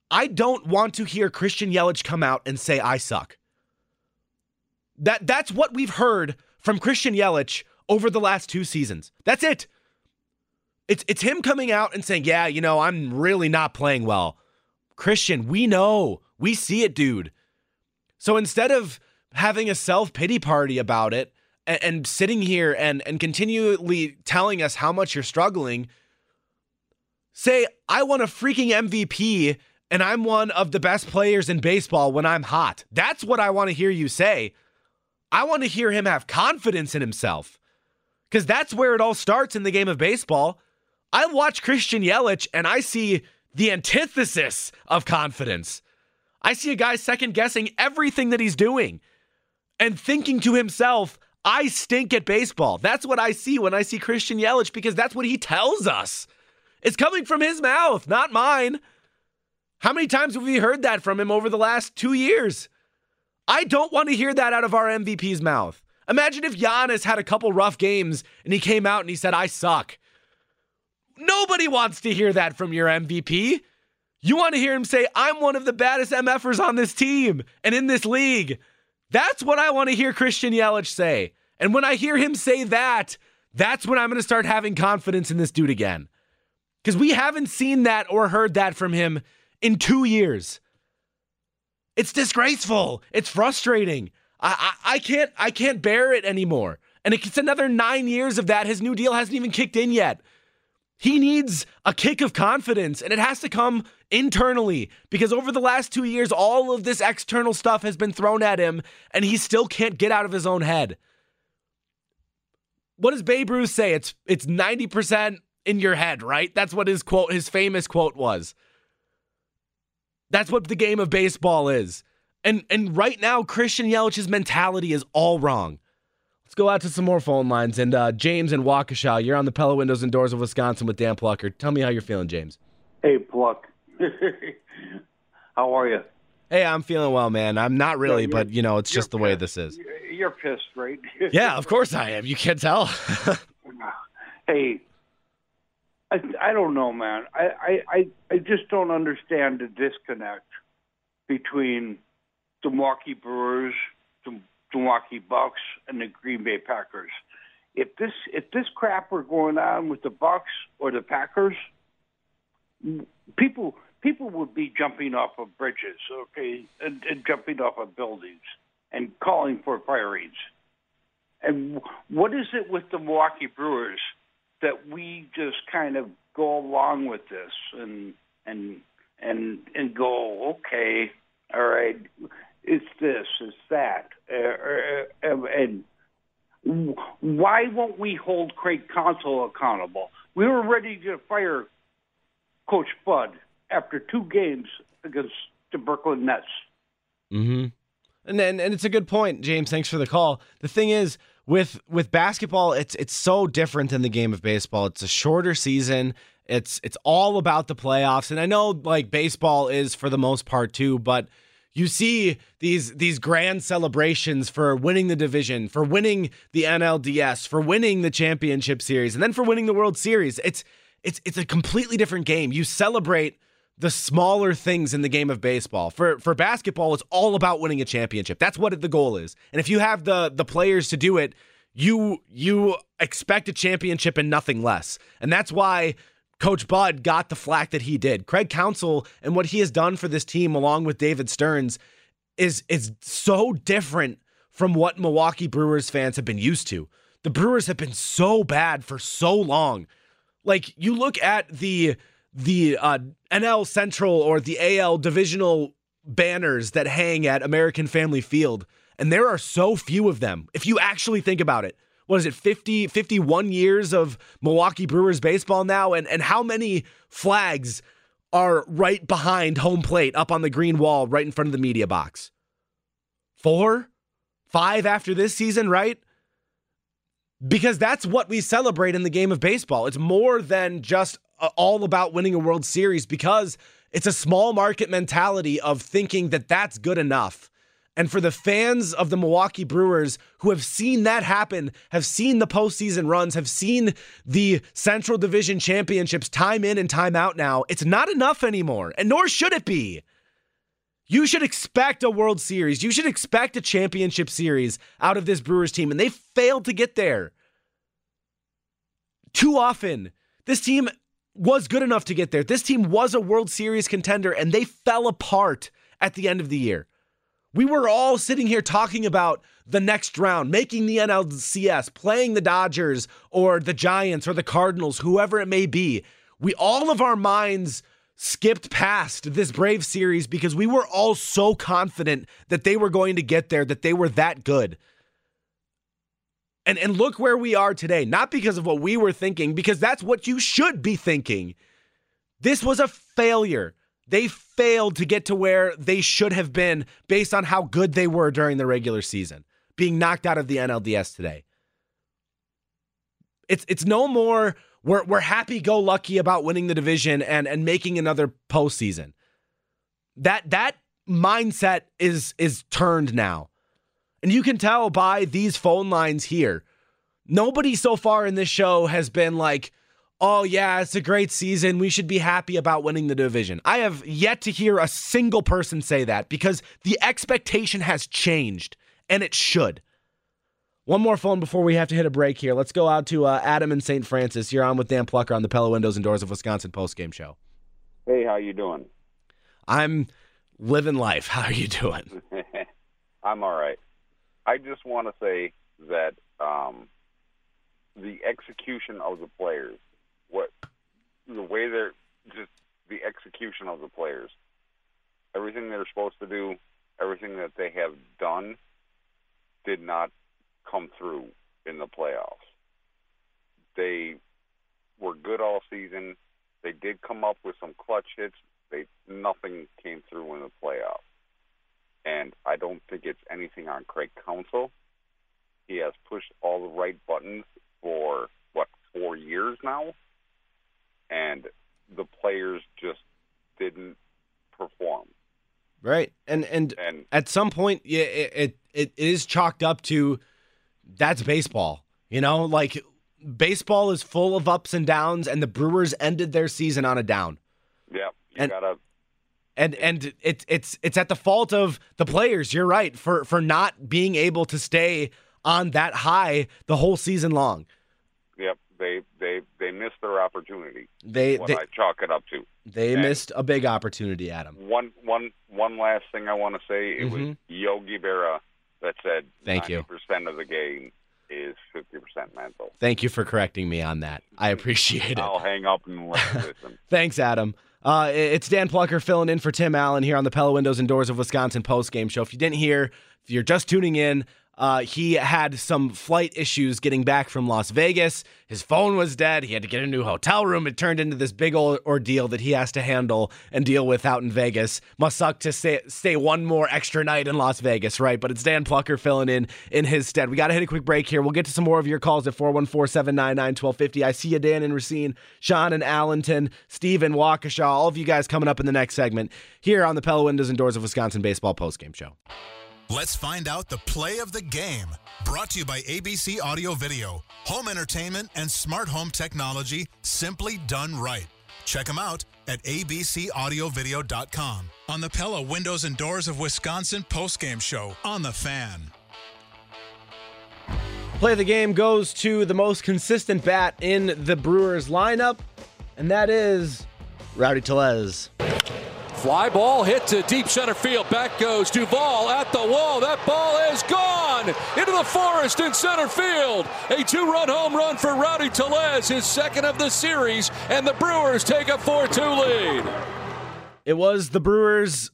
I don't want to hear Christian Yelich come out and say I suck. That that's what we've heard from Christian Yelich over the last two seasons. That's it. It's it's him coming out and saying, "Yeah, you know, I'm really not playing well." Christian, we know. We see it, dude. So instead of having a self-pity party about it and, and sitting here and and continually telling us how much you're struggling, say, "I want a freaking MVP and I'm one of the best players in baseball when I'm hot." That's what I want to hear you say. I want to hear him have confidence in himself because that's where it all starts in the game of baseball. I watch Christian Yelich and I see the antithesis of confidence. I see a guy second guessing everything that he's doing and thinking to himself, I stink at baseball. That's what I see when I see Christian Yelich because that's what he tells us. It's coming from his mouth, not mine. How many times have we heard that from him over the last two years? I don't want to hear that out of our MVP's mouth. Imagine if Giannis had a couple rough games and he came out and he said, I suck. Nobody wants to hear that from your MVP. You want to hear him say, I'm one of the baddest MFers on this team and in this league. That's what I want to hear Christian Yelich say. And when I hear him say that, that's when I'm going to start having confidence in this dude again. Because we haven't seen that or heard that from him in two years. It's disgraceful. It's frustrating. I, I, I can't I can't bear it anymore. And it's another nine years of that. His new deal hasn't even kicked in yet. He needs a kick of confidence, and it has to come internally because over the last two years, all of this external stuff has been thrown at him, and he still can't get out of his own head. What does Babe Ruth say? It's it's 90% in your head, right? That's what his quote, his famous quote was. That's what the game of baseball is. And and right now, Christian Yelich's mentality is all wrong. Let's go out to some more phone lines. And uh, James in Waukesha, you're on the Pella Windows and Doors of Wisconsin with Dan Plocher. Tell me how you're feeling, James. Hey, Pluck. how are you? Hey, I'm feeling well, man. I'm not really, but you know, it's just the way this is. You're pissed, right? yeah, of course I am. You can't tell. hey, I I don't know, man. I I I just don't understand the disconnect between the Milwaukee Brewers, Milwaukee Bucks, and the Green Bay Packers. If this if this crap were going on with the Bucks or the Packers, people people would be jumping off of bridges, okay, and, and jumping off of buildings and calling for firings. And what is it with the Milwaukee Brewers that we just kind of go along with this and and and and go okay, all right, it's this, it's that, uh, uh, and why won't we hold Craig Counsell accountable? We were ready to fire Coach Bud after two games against the Brooklyn Nets. Mm-hmm. And then, and it's a good point, James. Thanks for the call. The thing is, with with basketball, it's it's so different than the game of baseball. It's a shorter season. It's it's all about the playoffs. And I know like baseball is for the most part too, but you see these these grand celebrations for winning the division, for winning the NLDS, for winning the championship series, and then for winning the World Series. It's it's it's a completely different game. You celebrate the smaller things in the game of baseball. For for basketball, it's all about winning a championship. That's what the goal is. And if you have the the players to do it, you you expect a championship and nothing less. And that's why Coach Bud got the flack that he did. Craig Counsell and what he has done for this team, along with David Stearns, is is so different from what Milwaukee Brewers fans have been used to. The Brewers have been so bad for so long. Like you look at the the uh, NL Central or the AL divisional banners that hang at American Family Field, and there are so few of them. If you actually think about it, what is it 50 51 years of Milwaukee Brewers baseball now and and how many flags are right behind home plate up on the green wall right in front of the media box? 4 5 after this season, right? Because that's what we celebrate in the game of baseball. It's more than just uh, all about winning a World Series because it's a small market mentality of thinking that that's good enough. And for the fans of the Milwaukee Brewers who have seen that happen, have seen the postseason runs, have seen the Central Division championships time in and time out now, it's not enough anymore. And nor should it be. You should expect a World Series. You should expect a championship series out of this Brewers team. And they failed to get there. Too often, this team was good enough to get there. This team was a World Series contender, and they fell apart at the end of the year. We were all sitting here talking about the next round, making the NLCS, playing the Dodgers or the Giants or the Cardinals, whoever it may be. We all of our minds skipped past this Brave series because we were all so confident that they were going to get there, that they were that good. And and look where we are today, not because of what we were thinking, because that's what you should be thinking. This was a failure. They failed to get to where they should have been based on how good they were during the regular season, being knocked out of the NLDS today. It's it's no more we're we're happy go lucky about winning the division and and making another postseason. That that mindset is is turned now. And you can tell by these phone lines here. Nobody so far in this show has been like, oh, yeah, it's a great season. We should be happy about winning the division. I have yet to hear a single person say that because the expectation has changed, and it should. One more phone before we have to hit a break here. Let's go out to uh, Adam in St. Francis. You're on with Dan Plocher on the Pella Windows and Doors of Wisconsin postgame show. Hey, how you doing? I'm living life. How are you doing? I'm all right. I just want to say that um, the execution of the players what the way they're just the execution of the players, everything they're supposed to do, everything that they have done, did not come through in the playoffs. They were good all season. They did come up with some clutch hits. They nothing came through in the playoffs. And I don't think it's anything on Craig Counsell. He has pushed all the right buttons for what four years now and the players just didn't perform. Right, and and, and at some point, yeah, it, it it is chalked up to that's baseball. You know, like baseball is full of ups and downs, and the Brewers ended their season on a down. Yeah, you and, gotta. And and it's it's it's at the fault of the players. You're right for for not being able to stay on that high the whole season long. They they they missed their opportunity. They, what they I chalk it up to. They And missed a big opportunity, Adam. One one one last thing I want to say. It was Mhm. Yogi Berra that said Thank you. percent of the game is fifty percent mental. Thank you for correcting me on that. I appreciate it. I'll hang up and listen. Thanks, Adam. Uh, it's Dan Plocher filling in for Tim Allen here on the Pella Windows and Doors of Wisconsin post game show. If you didn't hear, if you're just tuning in, uh, he had some flight issues getting back from Las Vegas. His phone was dead. He had to get a new hotel room. It turned into this big old ordeal that he has to handle and deal with out in Vegas. Must suck to stay, stay one more extra night in Las Vegas, right? But it's Dan Plocher filling in in his stead. We got to hit a quick break here. We'll get to some more of your calls at 414 799 1250. I see you, Dan and Racine, Sean and Allenton, Steve and Waukesha, all of you guys coming up in the next segment here on the Pella Windows and Doors of Wisconsin Baseball postgame show. Let's find out the play of the game. Brought to you by ABC Audio Video. Home entertainment and smart home technology simply done right. Check them out at abcaudiovideo.com on the Pella Windows and Doors of Wisconsin postgame show on The Fan. Play of the game goes to the most consistent bat in the Brewers lineup, and that is Rowdy Tellez. Fly ball hit to deep center field. Back goes Duvall at the wall. That ball is gone into the forest in center field. A two run home run for Rowdy Tellez, his second of the series, and the Brewers take a 4 2 lead. It was the Brewers'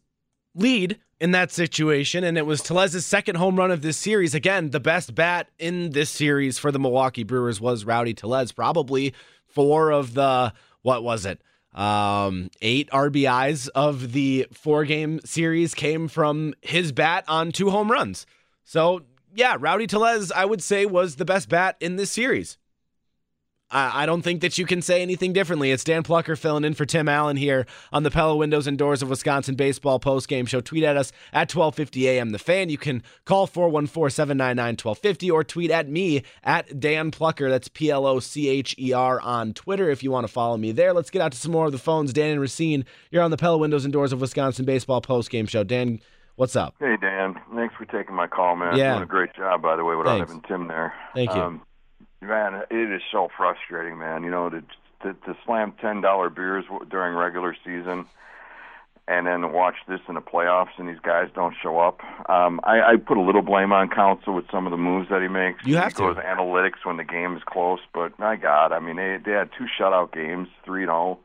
lead in that situation, and it was Tellez's second home run of this series. Again, the best bat in this series for the Milwaukee Brewers was Rowdy Tellez. Probably four of the what was it? Um, eight RBIs of the four game series came from his bat on two home runs. So yeah, Rowdy Tellez, I would say, was the best bat in this series. I, I don't think that you can say anything differently. It's Dan Plocher filling in for Tim Allen here on the Pella Windows and Doors of Wisconsin Baseball Post Game Show. Tweet at us at 1250 AM The Fan. You can call 414 799 1250 or tweet at me at Dan Plocher. That's P L O C H E R on Twitter if you want to follow me there. Let's get out to some more of the phones. Dan and Racine, you're on the Pella Windows and Doors of Wisconsin Baseball Post Game Show. Dan, What's up? Hey, Dan. Thanks for taking my call, man. Yeah. Doing a great job, by the way, without Thanks. having Tim there. Thank you. Um, man, it is so frustrating, man. You know, to to, to slam ten dollar beers w- during regular season, and then watch this in the playoffs, and these guys don't show up. Um, I, I put a little blame on Counsell with some of the moves that he makes. You have he goes analytics when the game is close, but my God, I mean, they they had two shutout games, three and zero.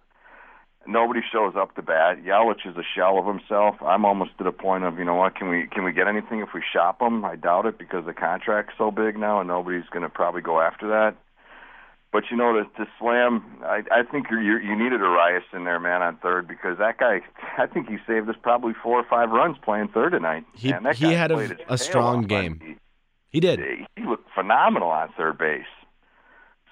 Nobody shows up to bat. Yelich is a shell of himself. I'm almost to the point of, you know what? Can we can we get anything if we shop him? I doubt it because the contract's so big now, and nobody's going to probably go after that. But you know, to, to slam, I, I think you you needed Urias in there, man, on third because that guy. I think he saved us probably four or five runs playing third tonight. He, man, that he had a, a strong game. He did. He looked phenomenal on third base.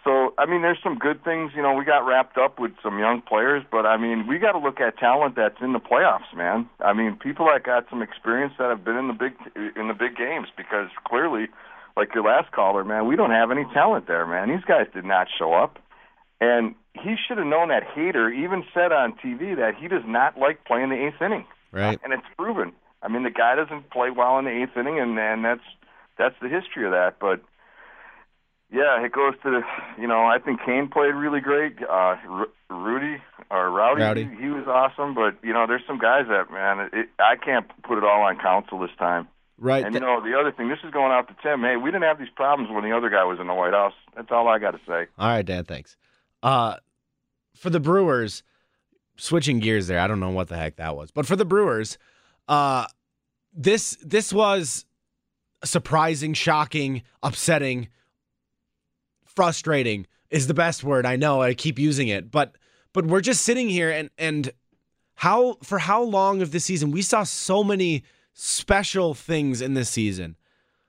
So, I mean, there's some good things. You know, we got wrapped up with some young players, but I mean, we got to look at talent that's in the playoffs, man. I mean, people that got some experience that have been in the big in the big games because clearly, like your last caller, man, we don't have any talent there, man. These guys did not show up, and he should have known that. Hader even said on TV that he does not like playing the eighth inning, Right. and it's proven. I mean, the guy doesn't play well in the eighth inning, and and that's that's the history of that, but. Yeah, it goes to the, you know, I think Cain played really great. Uh, Ru- Rudy or Rowdy, Rowdy. He, he was awesome. But you know, there's some guys that man, it, I can't put it all on Counsell this time. Right. And you know, the other thing, this is going out to Tim. Hey, we didn't have these problems when the other guy was in the White House. That's all I got to say. All right, Dan, thanks. Uh, for the Brewers, switching gears there, I don't know what the heck that was, but for the Brewers, uh, this this was surprising, shocking, upsetting, frustrating is the best word. I know I keep using it, but but we're just sitting here and and how for how long of this season we saw so many special things in this season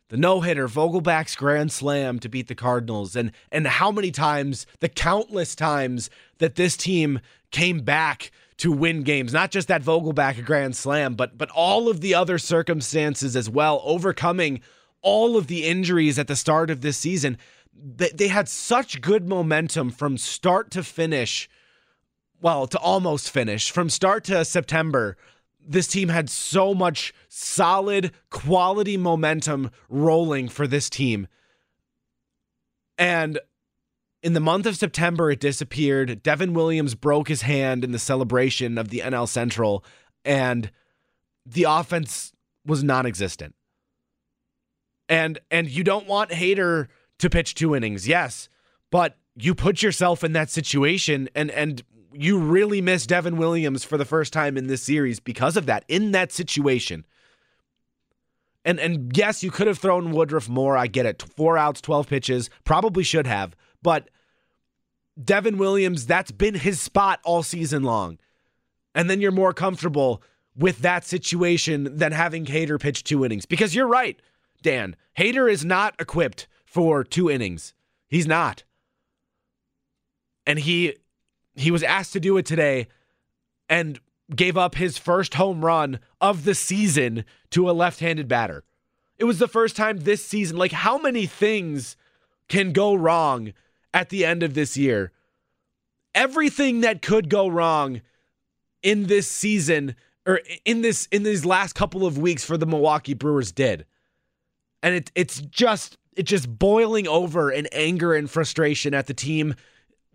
the no hitter, Vogelbach's grand slam to beat the Cardinals, and and how many times, the countless times that this team came back to win games. Not just that Vogelback grand slam, but but all of the other circumstances as well, overcoming all of the injuries at the start of this season. They, they had such good momentum from start to finish. Well, to almost finish from start to September this team had so much solid quality momentum rolling for this team. And in the month of September, it disappeared. Devin Williams broke his hand in the celebration of the NL Central, and the offense was non existent. And and you don't want Hader to pitch two innings, yes, but you put yourself in that situation and and you really miss Devin Williams for the first time in this series because of that. In that situation. And and yes, you could have thrown Woodruff more. I get it. Four outs, 12 pitches. Probably should have. But Devin Williams, that's been his spot all season long. And then you're more comfortable with that situation than having Hader pitch two innings. Because you're right, Dan. Hader is not equipped for two innings. He's not. And he he was asked to do it today and gave up his first home run of the season to a left-handed batter. It was the first time this season. Like how many things can go wrong at the end of this year? Everything that could go wrong in this season or in this in these last couple of weeks for the Milwaukee Brewers did. And it it's just just boiling over in anger and frustration at the team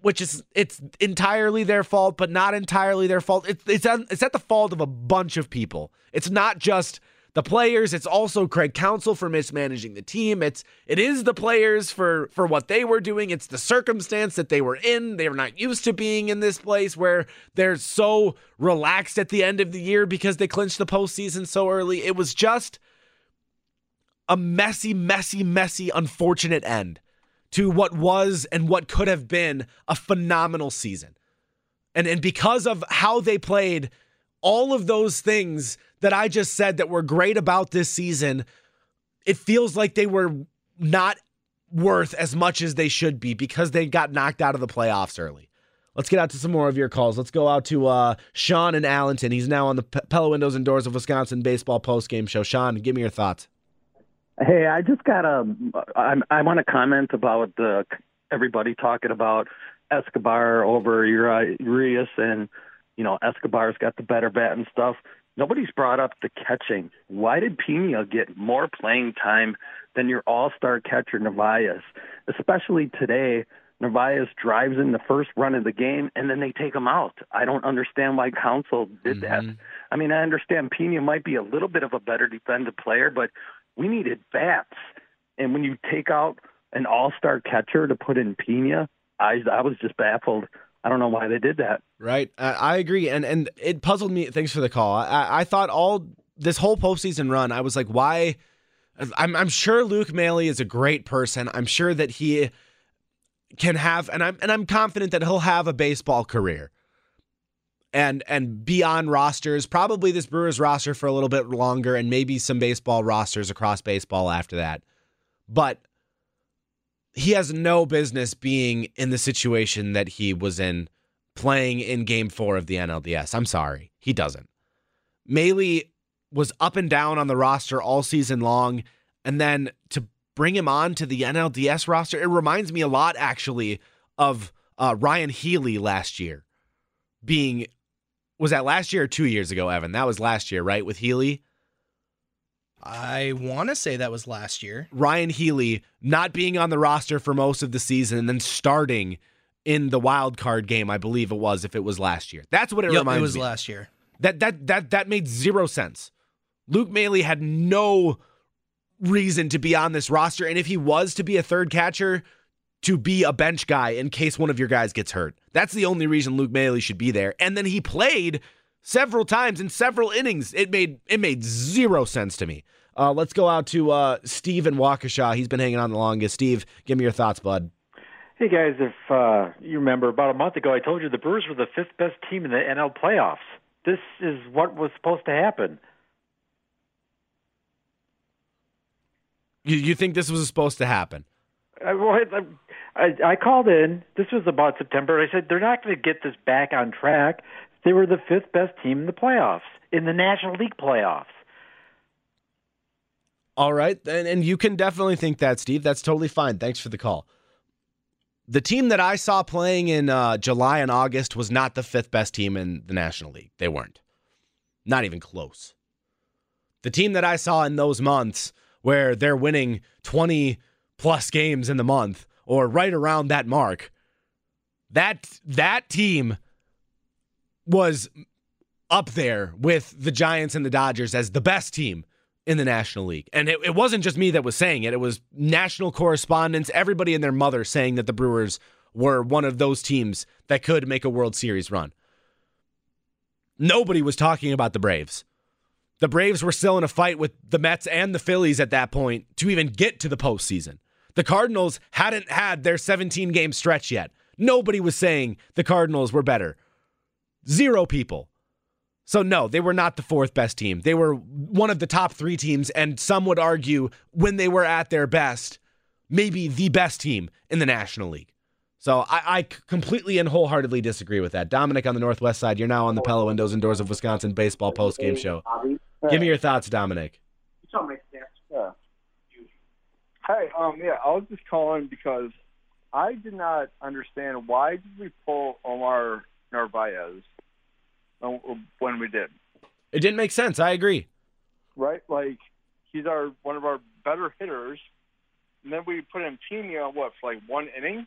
which is it's entirely their fault, but not entirely their fault. It's it's at, it's at the fault of a bunch of people. It's not just the players. It's also Craig Counsell for mismanaging the team. It's it is the players for for what they were doing. It's the circumstance that they were in. They were not used to being in this place where they're so relaxed at the end of the year because they clinched the postseason so early. It was just a messy, messy, messy, unfortunate end to what was and what could have been a phenomenal season. And and because of how they played, all of those things that I just said that were great about this season, it feels like they were not worth as much as they should be because they got knocked out of the playoffs early. Let's get out to some more of your calls. Let's go out to uh, Sean in Allenton. He's now on the P- Pella Windows and Doors of Wisconsin baseball post game show. Sean, give me your thoughts. Hey, I just got a. I, I want to comment about the everybody talking about Escobar over Urias, and you know Escobar's got the better bat and stuff. Nobody's brought up the catching. Why did Piña get more playing time than your all-star catcher Narvaez? Especially today, Narvaez drives in the first run of the game and then they take him out. I don't understand why Counsell did Mm-hmm. that. I mean, I understand Piña might be a little bit of a better defensive player, but we needed bats. And when you take out an all-star catcher to put in Piña, I I was just baffled. I don't know why they did that. Right, I, I agree, and and it puzzled me. Thanks for the call. I, I thought all this whole postseason run, I was like, why? I'm I'm sure Luke Maile is a great person. I'm sure that he can have, and I'm and I'm confident that he'll have a baseball career. And and be on rosters, probably this Brewers roster for a little bit longer, and maybe some baseball rosters across baseball after that. But he has no business being in the situation that he was in playing in game four of the NLDS. I'm sorry. He doesn't. Maile was up and down on the roster all season long. And then to bring him on to the NLDS roster, it reminds me a lot, actually, of uh, Ryan Healy last year being. Was that last year or two years ago, Evan? That was last year, right? With Healy? I want to say that was last year. Ryan Healy not being on the roster for most of the season and then starting in the wild card game, I believe it was, if it was last year. That's what it Yep, reminds me. it was me. last year. That that that that made zero sense. Luke Maile had no reason to be on this roster, and if he was to be a third catcher, to be a bench guy in case one of your guys gets hurt. That's the only reason Luke Maile should be there. And then he played several times in several innings. It made it made zero sense to me. Uh, let's go out to uh, Steve in Waukesha. He's been hanging on the longest. Steve, give me your thoughts, bud. Hey guys, if uh, you remember, about a month ago, I told you the Brewers were the fifth best team in the NL playoffs. This is what was supposed to happen. You, you think this was supposed to happen? I, well, I, I, called in. This was about September. I said they're not going to get this back on track. They were the fifth best team in the playoffs, in the National League playoffs. All right. And, and you can definitely think that, Steve. That's totally fine. Thanks for the call. The team that I saw playing in uh, July and August was not the fifth best team in the National League. They weren't. Not even close. The team that I saw in those months where they're winning 20 plus games in the month or right around that mark, that that team was up there with the Giants and the Dodgers as the best team in the National League. And it, it wasn't just me that was saying it, it was national correspondents, everybody and their mother saying that the Brewers were one of those teams that could make a World Series run. Nobody was talking about the Braves. The Braves were still in a fight with the Mets and the Phillies at that point to even get to the postseason. The Cardinals hadn't had their 17 game stretch yet. Nobody was saying the Cardinals were better. Zero people. So, no, they were not the fourth best team. They were one of the top three teams, and some would argue when they were at their best, maybe the best team in the National League. So, I, I completely and wholeheartedly disagree with that. Dominic on the Northwest side, you're now on the Pella Windows and Doors of Wisconsin baseball post game show. Give me your thoughts, Dominic. Hey, um, yeah, I was just calling because I did not understand why did we pull Omar Narvaez uh, when we did, It didn't make sense. I agree. right? Like he's our one of our better hitters, and then we put him in Piña what for like one inning.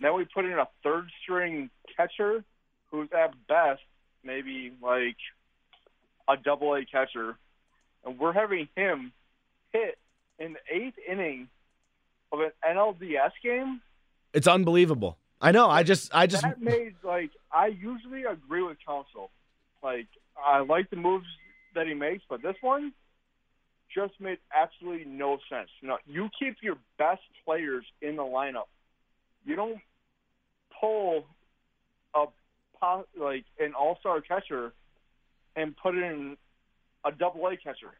Then we put in a third string catcher who's at best maybe like a double A catcher, and we're having him hit in the eighth inning of an NLDS game. It's unbelievable. I know. I just, I just, that made like I usually agree with Counsell. Like I like the moves that he makes, but this one just made absolutely no sense. You know, you keep your best players in the lineup. You don't pull a like an all-star catcher and put in a double A catcher.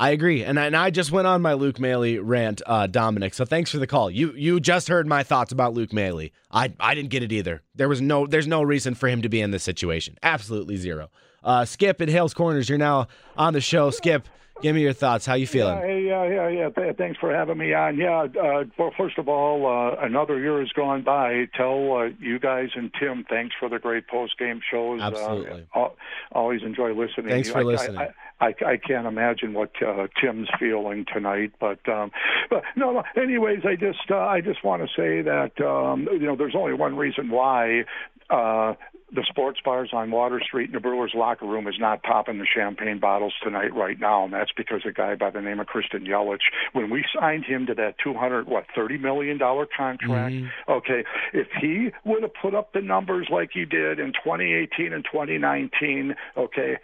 I agree, and I, and I just went on my Luke Maile rant, uh, Dominic. So thanks for the call. You you just heard my thoughts about Luke Maile. I I didn't get it either. There was no there's no reason for him to be in this situation. Absolutely zero. Uh, Skip at Hales Corners, you're now on the show. Skip, give me your thoughts. How you feeling? Yeah, hey, yeah, yeah, yeah. Th- thanks for having me on. Yeah, uh, well, first of all, uh, another year has gone by. Tell uh, you guys and Tim thanks for the great post game shows. Absolutely. Uh, always enjoy listening. Thanks for I- listening. I, I, I can't imagine what uh, Tim's feeling tonight, but um, but no, no. Anyways, I just uh, I just want to say that um, you know there's only one reason why. Uh, the sports bars on Water Street in the Brewers locker room is not popping the champagne bottles tonight right now, and that's because a guy by the name of Christian Yelich, when we signed him to that two hundred what thirty million dollar contract, mm-hmm. okay, if he would have put up the numbers like he did in 2018 and 2019, okay,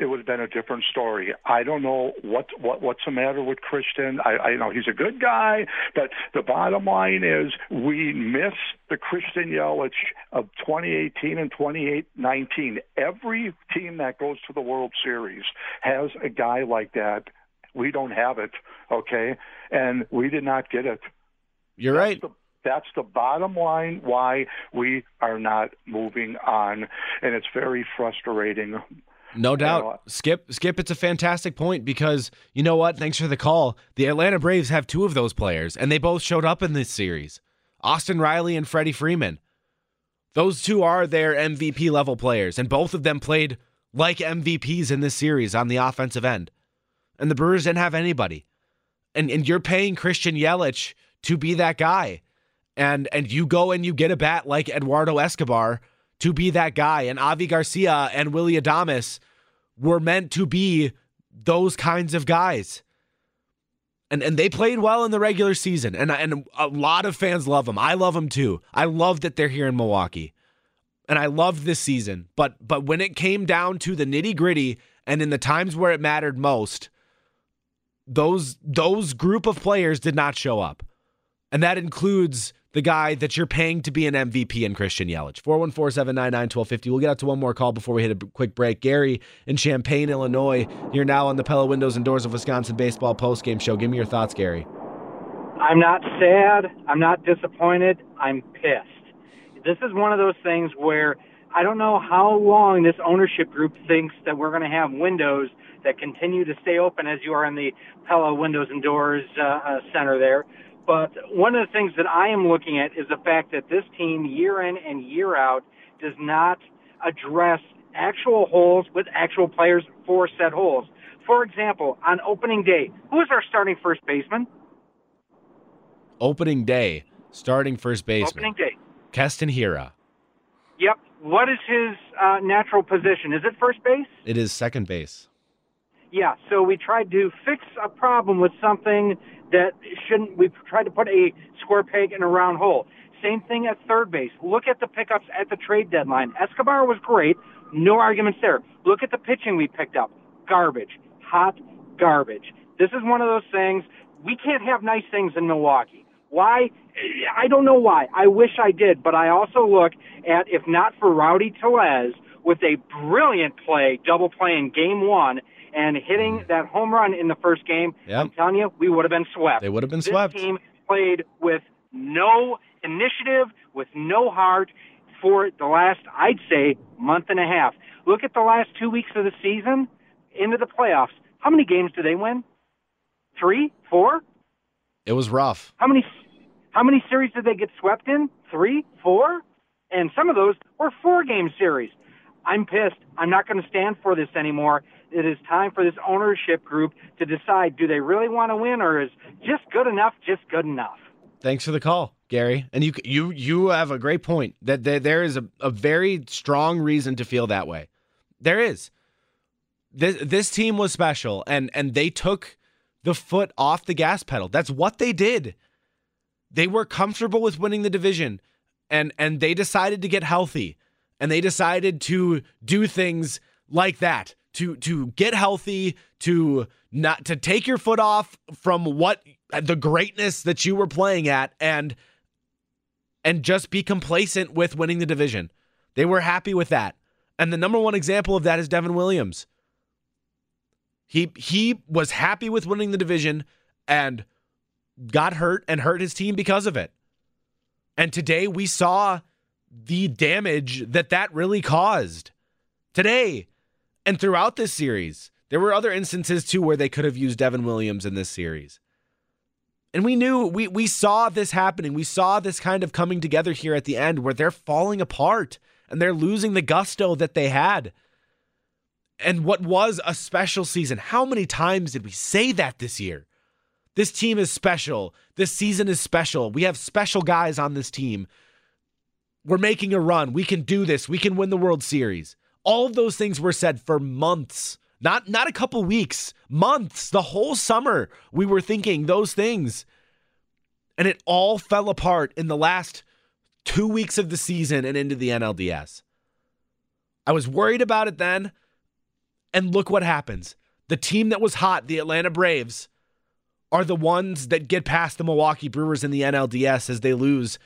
it would have been a different story. I don't know what what what's the matter with Christian. I, I know he's a good guy, but the bottom line is we miss the Christian Yelich of 2018 and 2019. Every team that goes to the World Series has a guy like that. We don't have it, okay, and we did not get it. You're right. That's the bottom line why we are not moving on, and it's very frustrating. No doubt. Skip, Skip, it's a fantastic point because you know what? Thanks for the call. The Atlanta Braves have two of those players, and they both showed up in this series Austin Riley and Freddie Freeman. Those two are their MVP level players, and both of them played like MVPs in this series on the offensive end. And the Brewers didn't have anybody. And and you're paying Christian Yelich to be that guy. And and you go and you get a bat like Eduardo Escobar to be that guy. And Avi Garcia and Willie Adames were meant to be those kinds of guys. And and they played well in the regular season. And and a lot of fans love them. I love them too. I love that they're here in Milwaukee. And I loved this season. But but when it came down to the nitty-gritty and in the times where it mattered most, those those group of players did not show up. And that includes the guy that you're paying to be an MVP in Christian Yelich. 414-799-1250. We'll get out to one more call before we hit a quick break. Gary in Champaign, Illinois. You're now on the Pella Windows and Doors of Wisconsin Baseball postgame show. Give me your thoughts, Gary. I'm not sad. I'm not disappointed. I'm pissed. This is one of those things where I don't know how long this ownership group thinks that we're going to have windows that continue to stay open as you are in the Pella Windows and Doors uh, uh, Center there. But one of the things that I am looking at is the fact that this team, year in and year out, does not address actual holes with actual players for said holes. For example, on opening day, who is our starting first baseman? Opening day, starting first baseman. Opening day. Keston Hiura. Yep. What is his uh, natural position? Is it first base? It is second base. Yeah. So we tried to fix a problem with something that shouldn't. We tried to put a square peg in a round hole. Same thing at third base. Look at the pickups at the trade deadline. Escobar was great. No arguments there. Look at the pitching we picked up. Garbage. Hot garbage. This is one of those things. We can't have nice things in Milwaukee. Why? I don't know why. I wish I did, but I also look at if not for Rowdy Tellez with a brilliant play, double play in game one, and hitting that home run in the first game, Yep. I'm telling you, we would have been swept. They would have been This swept. team played with no initiative, with no heart for the last, I'd say, month and a half. Look at the last two weeks of the season into the playoffs. How many games do they win? Three, four? It was rough. How many? How many series did they get swept in? Three, four, and some of those were four-game series. I'm pissed. I'm not going to stand for this anymore. It is time for this ownership group to decide: do they really want to win, or is just good enough just good enough? Thanks for the call, Gary. And you you you have a great point that there, is a, a very strong reason to feel that way. There is. this this team was special and and they took the foot off the gas pedal. That's what they did. They were comfortable with winning the division and and they decided to get healthy and they decided to do things like that to to get healthy to not to take your foot off from what the greatness that you were playing at and and just be complacent with winning the division. They were happy with that. And the number one example of that is Devin Williams. He he was happy with winning the division and got hurt and hurt his team because of it. And today we saw the damage that that really caused. Today and throughout this series. There were other instances too where they could have used Devin Williams in this series. And we knew we we saw this happening. We saw this kind of coming together here at the end where they're falling apart and they're losing the gusto that they had. And what was a special season. How many times did we say that this year? This team is special. This season is special. We have special guys on this team. We're making a run. We can do this. We can win the World Series. All of those things were said for months. Not not a couple weeks, months, the whole summer we were thinking those things. And it all fell apart in the last 2 weeks of the season and into the NLDS. I was worried about it then, and look what happens. The team that was hot, the Atlanta Braves, are the ones that get past the Milwaukee Brewers in the NLDS as they lose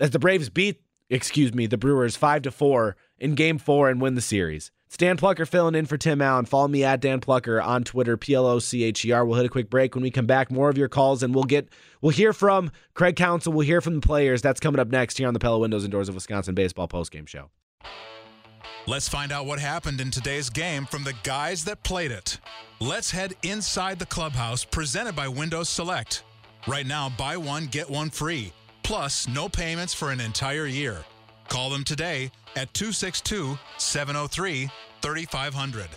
as the Braves beat, excuse me, the Brewers 5 to 4 in game 4 and win the series. It's Dan Plocher filling in for Tim Allen. Follow me at Dan Plocher on Twitter, P L O C H E R. We'll hit a quick break when we come back. More of your calls, and we'll get we'll hear from Craig Counsell. We'll hear from the players. That's coming up next here on the Pella Windows and Doors of Wisconsin Baseball postgame show. Let's find out what happened in today's game from the guys that played it. Let's head inside the clubhouse, presented by Windows Select. Right now, buy one, get one free. Plus, no payments for an entire year. Call them today at 262 703 3500.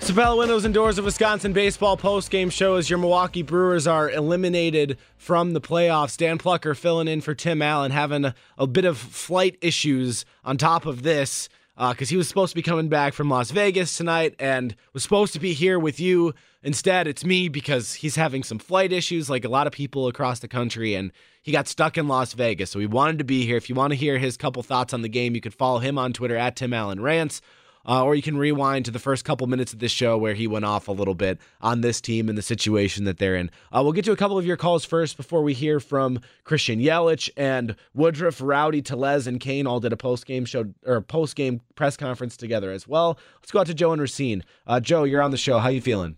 Sabella Windows and Doors of Wisconsin baseball post-game show as your Milwaukee Brewers are eliminated from the playoffs. Dan Plocher filling in for Tim Allen, having a, a bit of flight issues on top of this because uh, he was supposed to be coming back from Las Vegas tonight and was supposed to be here with you. Instead, it's me because he's having some flight issues, like a lot of people across the country, and he got stuck in Las Vegas. So he wanted to be here. If you want to hear his couple thoughts on the game, you can follow him on Twitter at Tim Allen Rants. Uh, or you can rewind to the first couple minutes of this show where he went off a little bit on this team and the situation that they're in. Uh, we'll get to a couple of your calls first before we hear from Christian Yelich and Woodruff, Rowdy, Tellez, and Cain all did a post game show or post game press conference together as well. Let's go out to Joe and Racine. Uh, Joe, you're on the show. How you feeling?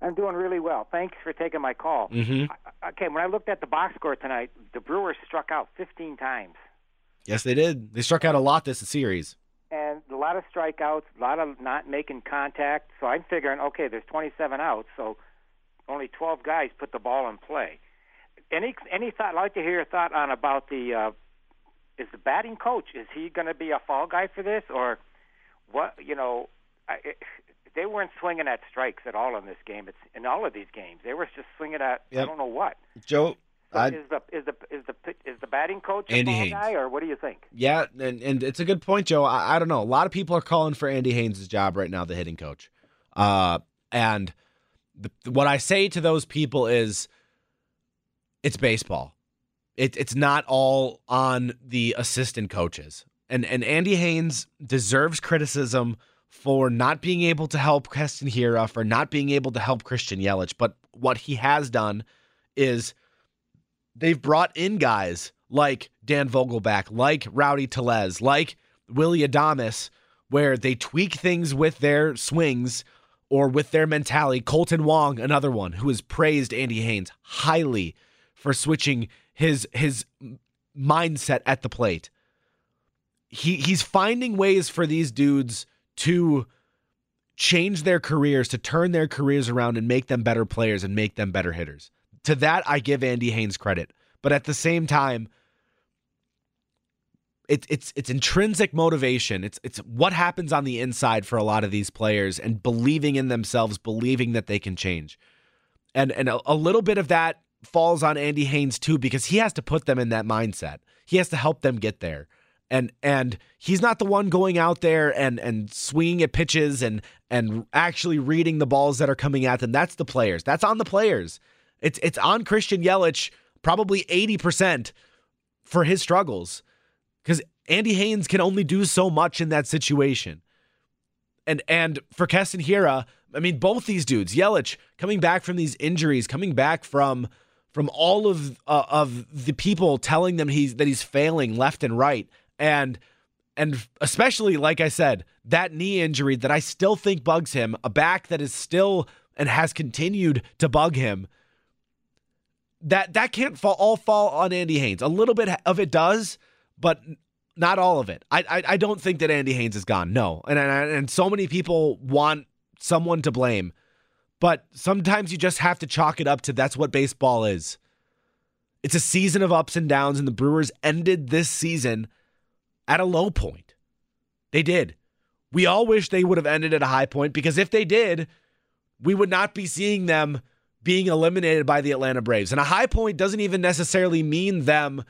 I'm doing really well. Thanks for taking my call. Mm-hmm. Okay, when I looked at the box score tonight, the Brewers struck out 15 times. Yes, they did. They struck out a lot this series and a lot of strikeouts, a lot of not making contact. So I'm figuring, okay, there's 27 outs, so only 12 guys put the ball in play. Any any thought? I'd like to hear your thought on about the uh, is the batting coach? Is he going to be a fall guy for this, or what? You know, I, it, they weren't swinging at strikes at all in this game. It's in all of these games. They were just swinging at yep. I don't know what. Joe, so is the is the is the is the batting coach Andy ball Haines. guy, or what do you think? Yeah, and, and it's a good point, Joe. I, I don't know. A lot of people are calling for Andy Haines' job right now, the hitting coach. Uh, and the, what I say to those people is, it's baseball. It, it's not all on the assistant coaches. And and Andy Haines deserves criticism for not being able to help Keston Hiura, for not being able to help Christian Yelich. But what he has done is they've brought in guys like Dan Vogelbach, like Rowdy Tellez, like Willie Adames, where they tweak things with their swings or with their mentality. Kolten Wong, another one who has praised Andy Haines highly for switching his his mindset at the plate. He he's finding ways for these dudes to change their careers, to turn their careers around and make them better players and make them better hitters to that I give Andy Haines credit. But at the same time, it's it's it's intrinsic motivation. It's it's what happens on the inside for a lot of these players and believing in themselves, believing that they can change. And and a, a little bit of that falls on Andy Haines too because he has to put them in that mindset. He has to help them get there. And and he's not the one going out there and and swinging at pitches and and actually reading the balls that are coming at them. That's the players. That's on the players. It's it's on Christian Yelich probably 80% for his struggles cuz Andy Haines can only do so much in that situation. And and for Keston Hiura, I mean both these dudes, Yelich coming back from these injuries, coming back from from all of uh, of the people telling them he's that he's failing left and right and and especially like I said, that knee injury that I still think bugs him, a back that is still and has continued to bug him. That that can't fall all fall on Andy Haines. A little bit of it does, but not all of it. I I, I don't think that Andy Haines is gone. No, and, and and so many people want someone to blame, but sometimes you just have to chalk it up to that's what baseball is. It's a season of ups and downs, and the Brewers ended this season at a low point. They did. We all wish they would have ended at a high point because if they did, we would not be seeing them being eliminated by the Atlanta Braves. And a high point doesn't even necessarily mean them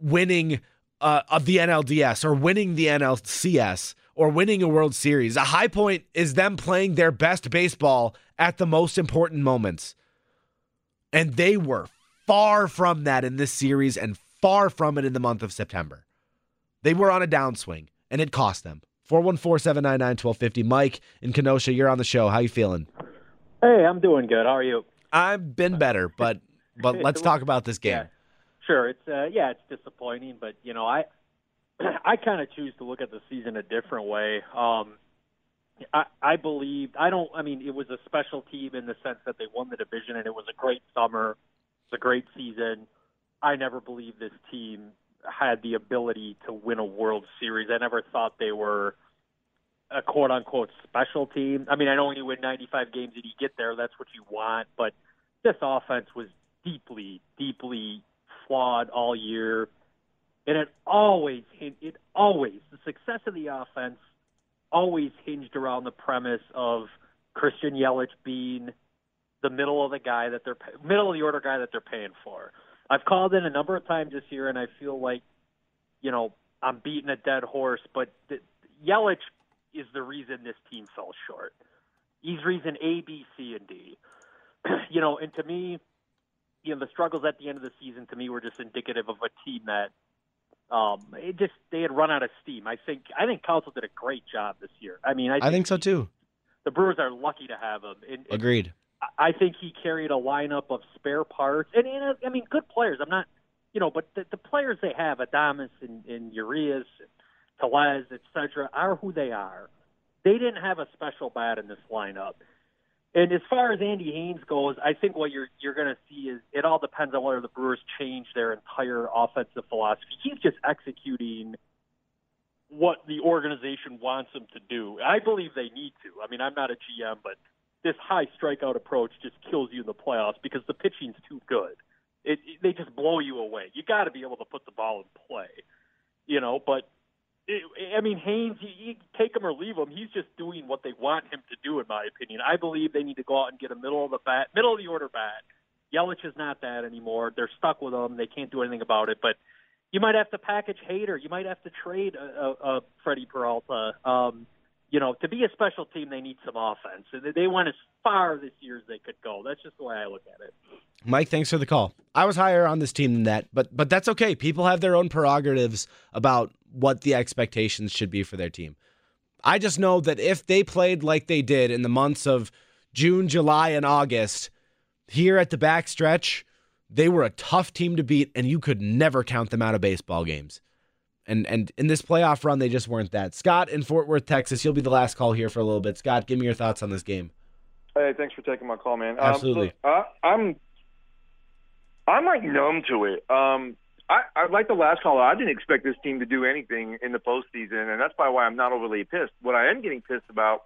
winning uh, of the NLDS or winning the NLCS or winning a World Series. A high point is them playing their best baseball at the most important moments. And they were far from that in this series and far from it in the month of September. They were on a downswing, and it cost them. 414-799-1250. Mike in Kenosha, you're on the show. How you feeling? Hey, I'm doing good. How are you? I've been better, but but let's talk about this game. Yeah. Sure, it's uh, yeah, it's disappointing, but you know, I I kind of choose to look at the season a different way. Um, I, I believe I don't. I mean, it was a special team in the sense that they won the division, and it was a great summer. It's a great season. I never believed this team had the ability to win a World Series. I never thought they were a quote unquote special team. I mean, I know when you win 95 games and you get there, that's what you want, but this offense was deeply, deeply flawed all year. And it always, it always, the success of the offense always hinged around the premise of Christian Yelich being the middle of the guy that they're middle of the order guy that they're paying for. I've called in a number of times this year, and I feel like, you know, I'm beating a dead horse. But the, Yelich is the reason this team fell short. He's reason A, B, C, and D. you know, and to me, you know, the struggles at the end of the season to me were just indicative of a team that um, it just they had run out of steam. I think I think Counsell did a great job this year. I mean, I think, I think so too. The Brewers are lucky to have him. And, and Agreed. I think he carried a lineup of spare parts, and, and I mean, good players. I'm not, you know, but the, the players they have, Adames and, and Urias, Tellez, etc., are who they are. They didn't have a special bat in this lineup. And as far as Andy Haines goes, I think what you're you're going to see is it all depends on whether the Brewers change their entire offensive philosophy. He's just executing what the organization wants him to do. I believe they need to. I mean, I'm not a GM, but this high strikeout approach just kills you in the playoffs because the pitching's too good. It, it they just blow you away. You got to be able to put the ball in play, you know. But I mean, Haines, you, you take him or leave him. He's just doing what they want him to do, in my opinion. I believe they need to go out and get a middle of the bat, middle of the order bat. Yelich is not that anymore. They're stuck with him. They can't do anything about it. But you might have to package Hader. You might have to trade uh, uh, uh, a, a, a Freddie Peralta. Um, you know, to be a special team, they need some offense. They went as far this year as they could go. That's just the way I look at it. Mike, thanks for the call. I was higher on this team than that, but but that's okay. People have their own prerogatives about what the expectations should be for their team. I just know that if they played like they did in the months of June, July, and August, here at the back stretch, they were a tough team to beat, and you could never count them out of baseball games. And and in this playoff run, they just weren't that. Scott in Fort Worth, Texas, you'll be the last call here for a little bit. Scott, give me your thoughts on this game. Hey, thanks for taking my call, man. Absolutely. Um, look, I, I'm I'm like numb to it. Um, I, I like the last caller. I didn't expect this team to do anything in the postseason, and that's probably why I'm not overly pissed. What I am getting pissed about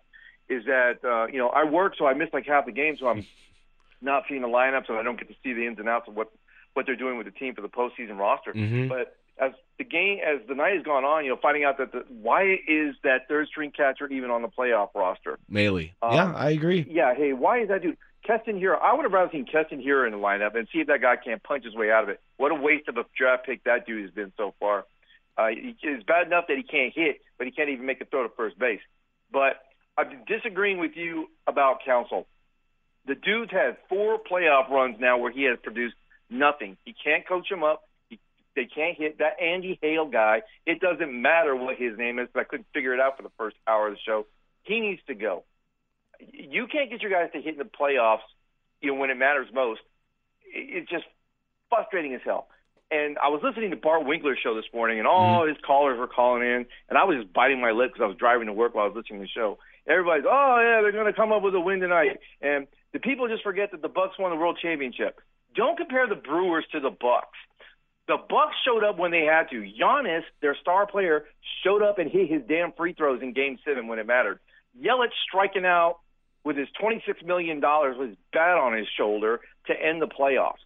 is that uh, you know I work, so I missed like half the game, so I'm not seeing the lineup, so I don't get to see the ins and outs of what what they're doing with the team for the postseason roster. Mhm. But as the game, as the night has gone on, you know, finding out that the, why is that third string catcher even on the playoff roster? Maile. Um, yeah, I agree. Yeah, hey, why is that dude? Keston Hiura, I would have rather seen Keston Hiura in the lineup and see if that guy can't punch his way out of it. What a waste of a draft pick that dude has been so far. Uh, it's bad enough that he can't hit, but he can't even make a throw to first base. But I'm disagreeing with you about Counsell. The dude's had four playoff runs now where he has produced nothing. He can't coach him up. He, they can't hit that Andy Hale guy. It doesn't matter what his name is. But I couldn't figure it out for the first hour of the show. He needs to go. You can't get your guys to hit in the playoffs, you know, when it matters most. It's just frustrating as hell. And I was listening to Bart Winkler's show this morning, and all mm-hmm. his callers were calling in, and I was just biting my lip because I was driving to work while I was listening to the show. Everybody's, oh yeah, they're going to come up with a win tonight, and the people just forget that the Bucks won the World Championship. Don't compare the Brewers to the Bucks. The Bucks showed up when they had to. Giannis, their star player, showed up and hit his damn free throws in Game Seven when it mattered. Yelich striking out with his $26 million with his bat on his shoulder to end the playoffs.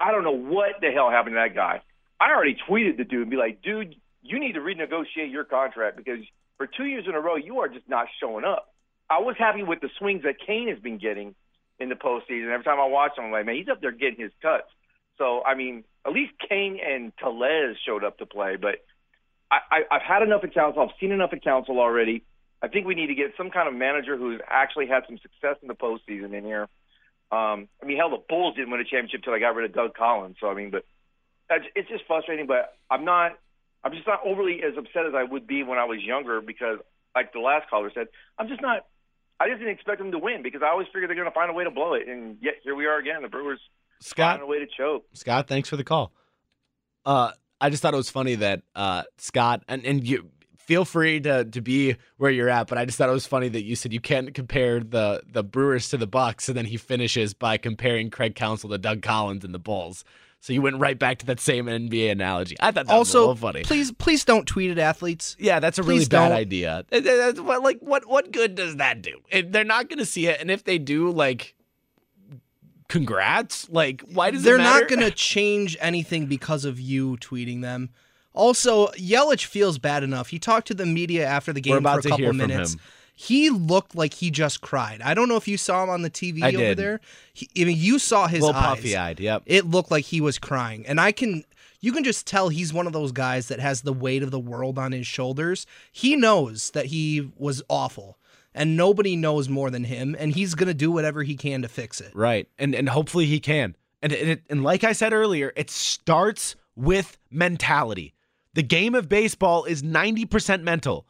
I don't know what the hell happened to that guy. I already tweeted the dude and be like, dude, you need to renegotiate your contract because for two years in a row, you are just not showing up. I was happy with the swings that Cain has been getting in the postseason. Every time I watch him, I'm like, man, he's up there getting his cuts. So, I mean, at least Cain and Tellez showed up to play. But I, I, I've had enough at Counsell. I've seen enough at Counsell already. I think we need to get some kind of manager who's actually had some success in the postseason in here. Um, I mean, hell, the Bulls didn't win a championship until I got rid of Doug Collins. So, I mean, but it's, it's just frustrating. But I'm not, I'm just not overly as upset as I would be when I was younger because, like the last caller said, I'm just not. I just didn't expect them to win because I always figured they're going to find a way to blow it, and yet here we are again. The Brewers Scott, find a way to choke. Scott, thanks for the call. Uh, I just thought it was funny that uh, Scott and and you feel free to to be where you're at, but I just thought it was funny that you said you can't compare the the Brewers to the Bucks, and then he finishes by comparing Craig Counsell to Doug Collins and the Bulls. So you went right back to that same NBA analogy. I thought that was a also, little funny. please, please don't tweet at athletes. Yeah, that's a really Please bad don't. idea. It- it's what- Like, what what good does that do? They're not going to see it, and if they do, like, congrats. Like, why does They're it matter? not going to change anything because of you tweeting them. Also, Yelich feels bad enough. He talked to the media after the game for a to couple minutes. He looked like he just cried. I don't know if you saw him on the TV I over did. there. He, I mean, you saw his little eyes. puffy-eyed. Yep. It looked like he was crying, and I can. You can just tell he's one of those guys that has the weight of the world on his shoulders. He knows that he was awful, and nobody knows more than him, and he's gonna do whatever he can to fix it. Right. And and hopefully he can. And and, it, and like I said earlier, it starts with mentality. The game of baseball is 90% mental.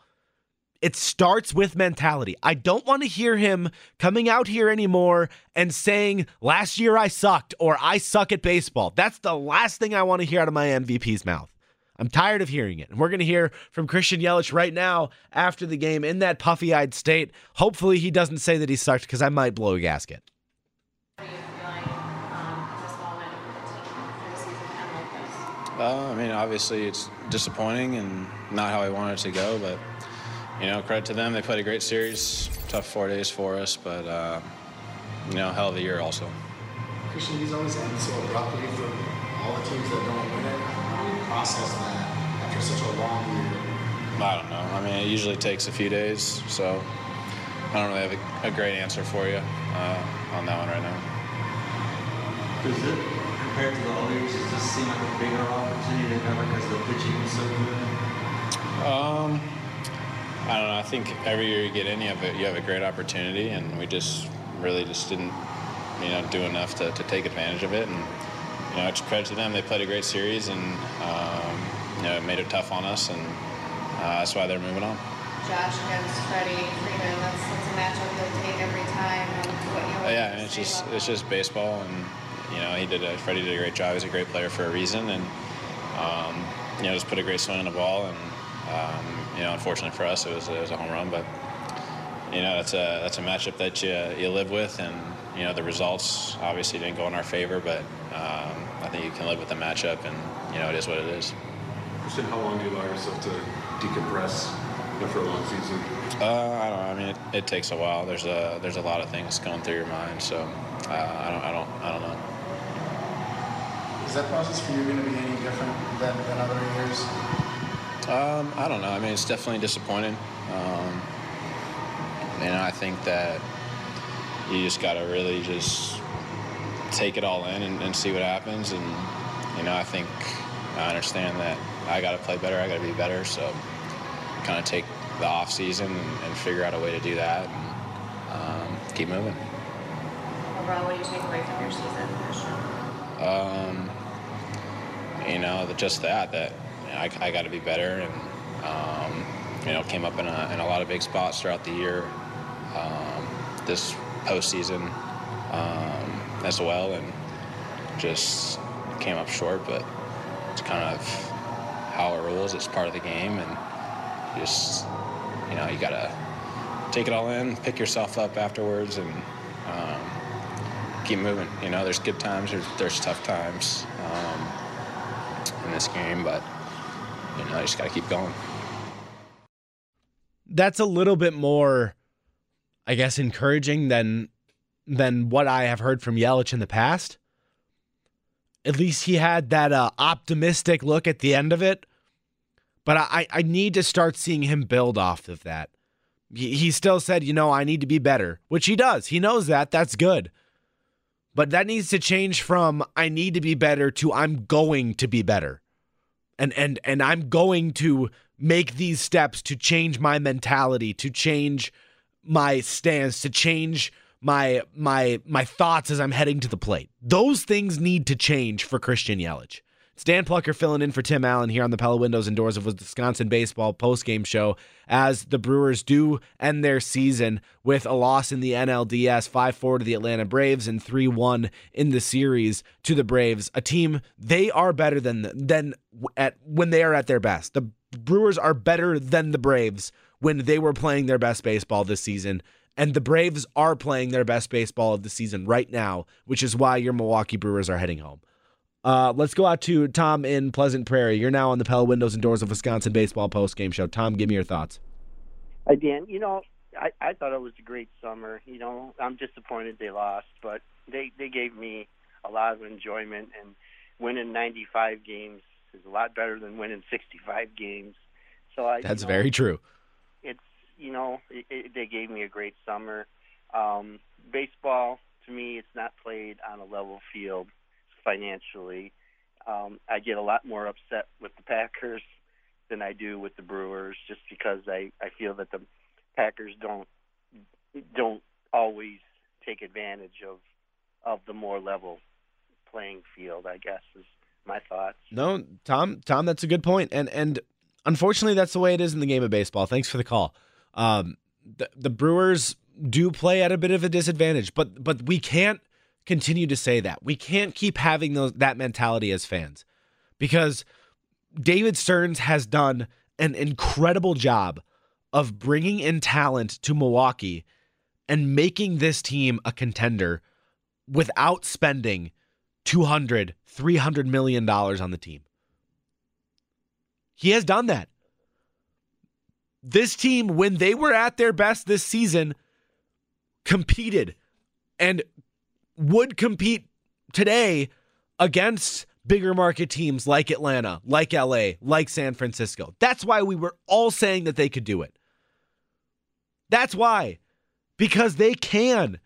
It starts with mentality. I don't want to hear him coming out here anymore and saying, last year I sucked or I suck at baseball. That's the last thing I want to hear out of my MVP's mouth. I'm tired of hearing it. And we're going to hear from Christian Yelich right now after the game in that puffy eyed state. Hopefully he doesn't say that he sucked because I might blow a gasket. Uh, I mean, obviously it's disappointing and not how I wanted it to go, but you know, credit to them. They played a great series. Tough four days for us, but uh, you know, hell of a year also. Christian, these always end so abruptly for all the teams that don't win it. How do you process that after such a long year? I don't know. I mean, it usually takes a few days, so I don't really have a, a great answer for you uh, on that one right now. Does it, compared to the other years, does this seem like a bigger opportunity than ever because the pitching is so good? Um, I don't know. I think every year you get in, you have a, you have a great opportunity, and we just really just didn't, you know, do enough to, to take advantage of it. And you know, it's credit to them. They played a great series, and um, you know, it made it tough on us, and uh, that's why they're moving on. Josh against Freddie Freeman. That's, that's a matchup you'll take every time. What, you know, yeah, and it's just it's just baseball, and you know, he did a, Freddie did a great job. He's a great player for a reason, and um, you know, just put a great swing on the ball, and um, you know, unfortunately for us, it was it was a home run, but you know, that's a that's a matchup that you you live with, and you know, the results obviously didn't go in our favor, but um, I think you can live with the matchup, and you know, it is what it is. Christian, how long do you allow yourself to decompress after a long season? Uh, I don't know. I mean, it, it takes a while. There's a there's a lot of things going through your mind, so uh, I don't I don't I don't know. Is that process for you going to be any different than, than other years? Um, I don't know. I mean, it's definitely disappointing. Um, you know, I think that you just got to really just take it all in and, and see what happens. And you know, I think I understand that I got to play better. I got to be better. So kind of take the off season and, and, figure out a way to do that and um, keep moving. Overall, what do you take away from your season, Christian? Um, you know, just that that you know, I, I got to be better and um, you know came up in a, in a lot of big spots throughout the year. Um, this postseason um, as well, and just came up short. But it's kind of how it rolls. It's part of the game, and just you know you gotta take it all in, pick yourself up afterwards, and um, keep moving. You know, there's good times, there's, there's tough times um, in this game, but you know, you just gotta keep going. That's a little bit more, I guess, encouraging than than what I have heard from Yelich in the past. At least he had that uh, optimistic look at the end of it. But I, I need to start seeing him build off of that. He, he still said, you know, I need to be better, which he does. He knows that. That's good. But that needs to change from I need to be better to I'm going to be better. And and and I'm going to make these steps to change my mentality, to change my stance, to change my my my thoughts as I'm heading to the plate. Those things need to change for Christian Yelich. It's Dan Plocher filling in for Tim Allen here on the Pella Windows and Doors of Wisconsin Baseball postgame show as the Brewers do end their season with a loss in the NLDS 5 4 to the Atlanta Braves and 3 1 in the series to the Braves, a team they are better than, than at when they are at their best. The Brewers are better than the Braves when they were playing their best baseball this season. And the Braves are playing their best baseball of the season right now, which is why your Milwaukee Brewers are heading home. Uh, let's go out to Tom in Pleasant Prairie. You're now on the Pella Windows and Doors of Wisconsin baseball post game show. Tom, give me your thoughts. Hi, Dan. You know, I, I thought it was a great summer. You know, I'm disappointed they lost, but they they gave me a lot of enjoyment. And winning 95 games is a lot better than winning 65 games. So I. That's you know, very true. It's you know it, it, they gave me a great summer. Um, baseball to me, it's not played on a level field financially. Um, I get a lot more upset with the Packers than I do with the Brewers, just because I I feel that the Packers don't don't always take advantage of of the more level playing field. I guess is my thoughts. No, Tom, Tom, that's a good point, and and unfortunately, that's the way it is in the game of baseball. Thanks for the call. Um, the, the Brewers do play at a bit of a disadvantage, but but we can't continue to say that. We can't keep having those that mentality as fans because David Stearns has done an incredible job of bringing in talent to Milwaukee and making this team a contender without spending 200 300 million dollars on the team. He has done that. This team when they were at their best this season competed and would compete today against bigger market teams like Atlanta, like LA, like San Francisco. That's why we were all saying that they could do it. That's why. Because they can.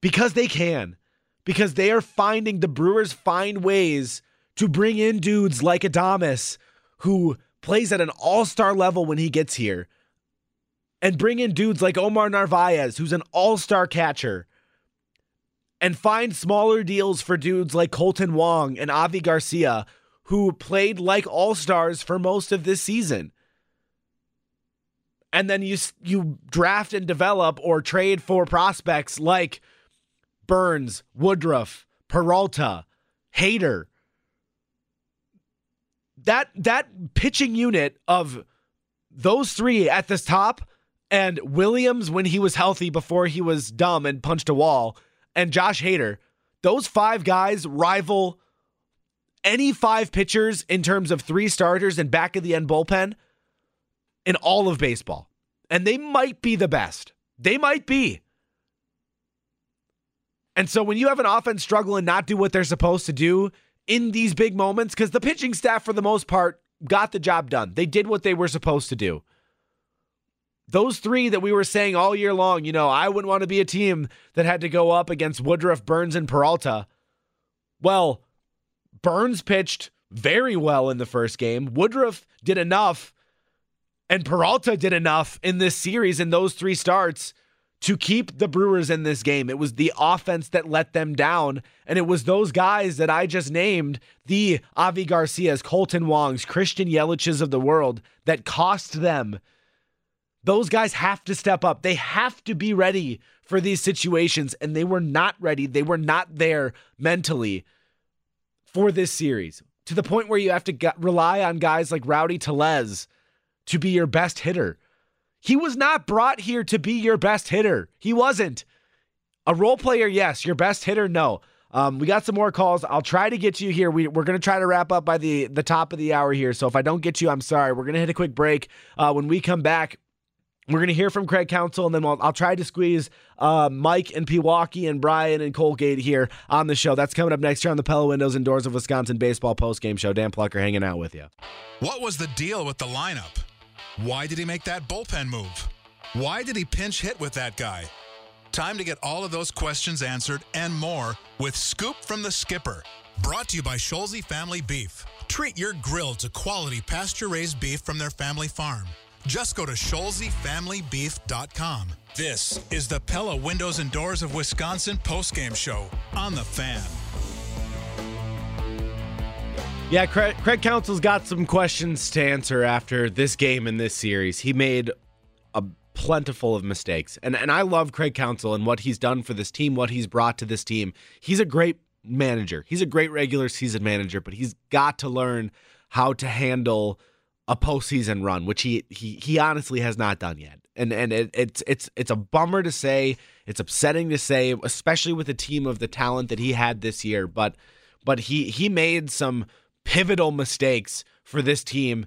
Because they can. Because they are finding the Brewers find ways to bring in dudes like Adames who plays at an all-star level when he gets here and bring in dudes like Omar Narvaez who's an all-star catcher and find smaller deals for dudes like Kolten Wong and Avi Garcia, who played like all stars for most of this season. And then you you draft and develop or trade for prospects like Burnes, Woodruff, Peralta, Hader. That that pitching unit of those three at the top and Williams when he was healthy before he was dumb and punched a wall and Josh Hader, those five guys rival any five pitchers in terms of three starters and back of the end bullpen in all of baseball. And they might be the best. They might be. And so when you have an offense struggle and not do what they're supposed to do in these big moments, because the pitching staff, for the most part, got the job done. They did what they were supposed to do those three that we were saying all year long, you know, I wouldn't want to be a team that had to go up against Woodruff, Burnes, and Peralta. Well, Burnes pitched very well in the first game. Woodruff did enough, and Peralta did enough in this series in those three starts to keep the Brewers in this game. It was the offense that let them down. And it was those guys that I just named the Avi Garcias, Kolten Wongs, Christian Yelich's of the world that cost them. Those guys have to step up. They have to be ready for these situations. And they were not ready. They were not there mentally for this series to the point where you have to rely on guys like Rowdy Tellez to be your best hitter. He was not brought here to be your best hitter. He wasn't. A role player, yes. Your best hitter, no. Um, we got some more calls. I'll try to get to you here. We, are going to try to wrap up by the, the top of the hour here. So if I don't get you, I'm sorry. We're going to hit a quick break. Uh, when we come back, we're going to hear from Craig Counsell, and then I'll, I'll try to squeeze uh, Mike and Pewaukee and Brian and Colgate here on the show. That's coming up next here on the Pella Windows and Doors of Wisconsin Baseball Post Game Show. Dan Plocher hanging out with you. What was the deal with the lineup? Why did he make that bullpen move? Why did he pinch hit with that guy? Time to get all of those questions answered and more with Scoop from the Skipper. Brought to you by Scholze Family Beef. Treat your grill to quality pasture raised beef from their family farm. Just go to ScholzeFamilyBeef.com. This is the Pella Windows and Doors of Wisconsin postgame show on the fan. Yeah, Craig, Craig Counsell's got some questions to answer after this game in this series. He made a plentiful of mistakes. And and I love Craig Counsell and what he's done for this team, what he's brought to this team. He's a great manager. He's a great regular season manager, but he's got to learn how to handle a postseason run, which he he he honestly has not done yet. And and it, it's it's it's a bummer to say, it's upsetting to say, especially with a team of the talent that he had this year. But but he he made some pivotal mistakes for this team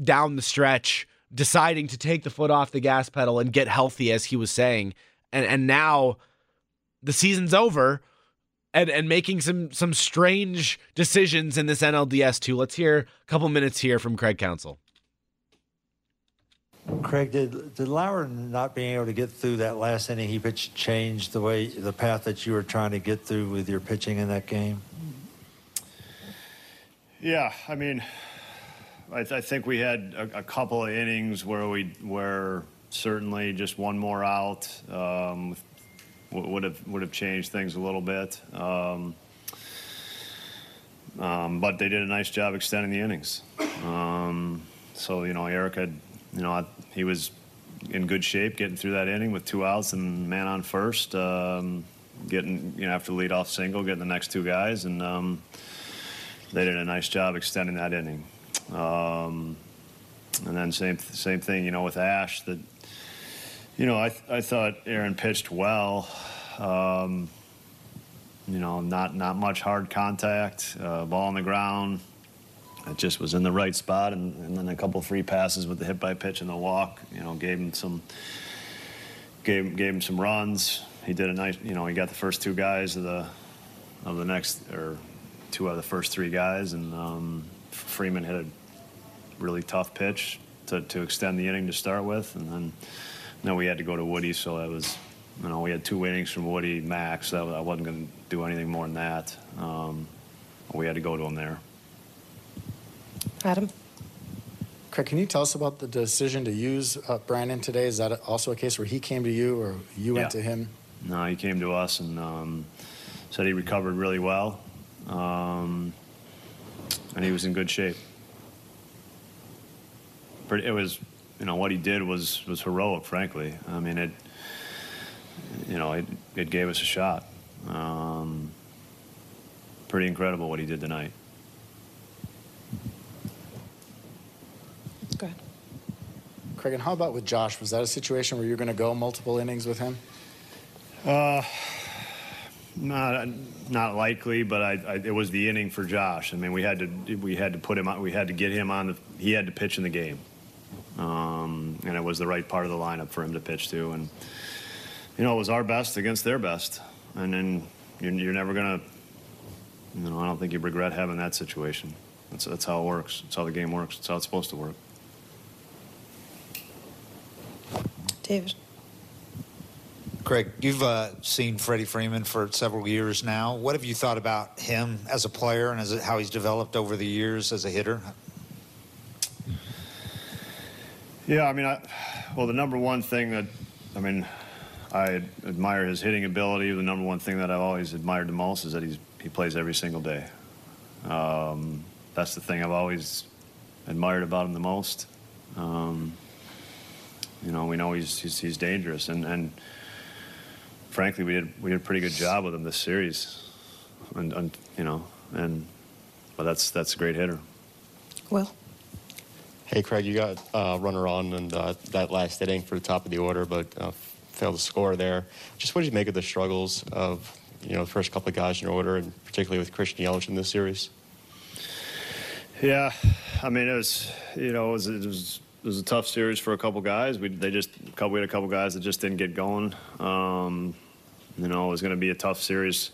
down the stretch, deciding to take the foot off the gas pedal and get healthy, as he was saying. And and now the season's over and and making some some strange decisions in this NLDS too. Let's hear a couple minutes here from Craig Counsell. Craig, did did Lauer not being able to get through that last inning he pitched change the way the path that you were trying to get through with your pitching in that game? Yeah, I mean, I, th- I think we had a, a, couple of innings where we where certainly just one more out um, would have would have changed things a little bit. Um, um, but they did a nice job extending the innings. Um, so you know, Eric had, you know, he was in good shape getting through that inning with two outs and man on first, um, getting you know after lead off single, getting the next two guys and um, they did a nice job extending that inning. Um, and then same same thing, you know, with Ash. That you know, I I thought Aaron pitched well. Um, you know, not not much hard contact, uh, ball on the ground. It just was in the right spot, and, and then a couple free passes with the hit by pitch and the walk. You know, gave him some gave gave him some runs. He did a nice. You know, he got the first two guys of the of the next or two out of the first three guys, and um, Freeman hit a really tough pitch to, to extend the inning to start with, and then then we had to go to Woody, so that was you know we had two innings from Woody max. That I wasn't going to do anything more than that. Um, we had to go to him there. Adam. Craig, can you tell us about the decision to use uh, Brandon today? Is that also a case where he came to you or you went to him? No, he came to us and um, said he recovered really well um, and he was in good shape. It was, you know, what he did was was heroic. Frankly, I mean, it, you know, it it gave us a shot. Um, pretty incredible what he did tonight. Go ahead. Craig, and how about with Josh? Was that a situation where you're going to go multiple innings with him? Uh, not not likely, but I, I, it was the inning for Josh. I mean, we had to we had to put him on. We had to get him on. The, he had to pitch in the game, um, and it was the right part of the lineup for him to pitch to. And you know, it was our best against their best. And then you're, you're never gonna. You know, I don't think you regret having that situation. That's that's how it works. That's how the game works. That's how it's supposed to work. David. Craig, you've uh, seen Freddie Freeman for several years now. What have you thought about him as a player and as a, how he's developed over the years as a hitter? Yeah, I mean, I, well, the number one thing that, I mean, I admire his hitting ability. The number one thing that I've always admired the most is that he's he plays every single day. Um, that's the thing I've always admired about him the most. Um, you know, we know he's he's, he's dangerous, and, and frankly, we did we did a pretty good job with him this series, and, and you know, and but that's that's a great hitter. Well. Hey, Craig, you got uh, runner on and uh, that last inning for the top of the order, but uh, failed to score there. Just what did you make of the struggles of you know the first couple of guys in your order, and particularly with Christian Yelich in this series? Yeah, I mean it was you know it was it was, it was a tough series for a couple guys. We they just we had a couple guys that just didn't get going. Um, you know it was going to be a tough series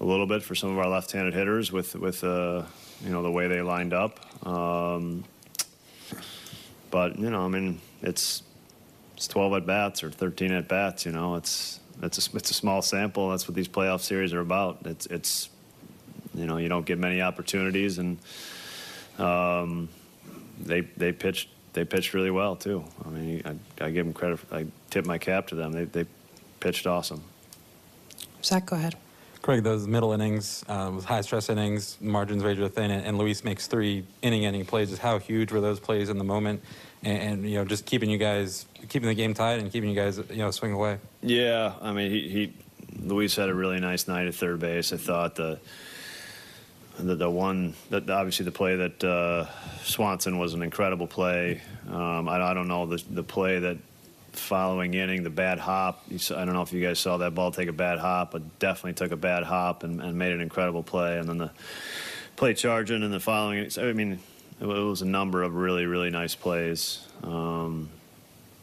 a little bit for some of our left-handed hitters with with uh, you know the way they lined up. Um, but you know, I mean, it's it's 12 at bats or 13 at bats. You know, it's it's a, it's a small sample. That's what these playoff series are about. It's it's you know you don't get many opportunities, and um, they they pitched they pitched really well too. I mean, I, I give them credit. For, I tip my cap to them. They they pitched awesome. Zach, go ahead. Craig, those middle innings, uh, with high stress innings, margins razor thin, and, and Luis makes three inning ending plays. Just how huge were those plays in the moment? And, and, you know, just keeping you guys, keeping the game tight and keeping you guys, you know, swing away. Yeah, I mean, he, he Luis had a really nice night at third base. I thought the the, the one that obviously the play that uh, Swanson was an incredible play. Um, I, I don't know the the play that following inning, the bad hop. I don't know if you guys saw that ball take a bad hop, but definitely took a bad hop and, and made an incredible play. And then the play charging and the following. I mean, it was a number of really, really nice plays. Um,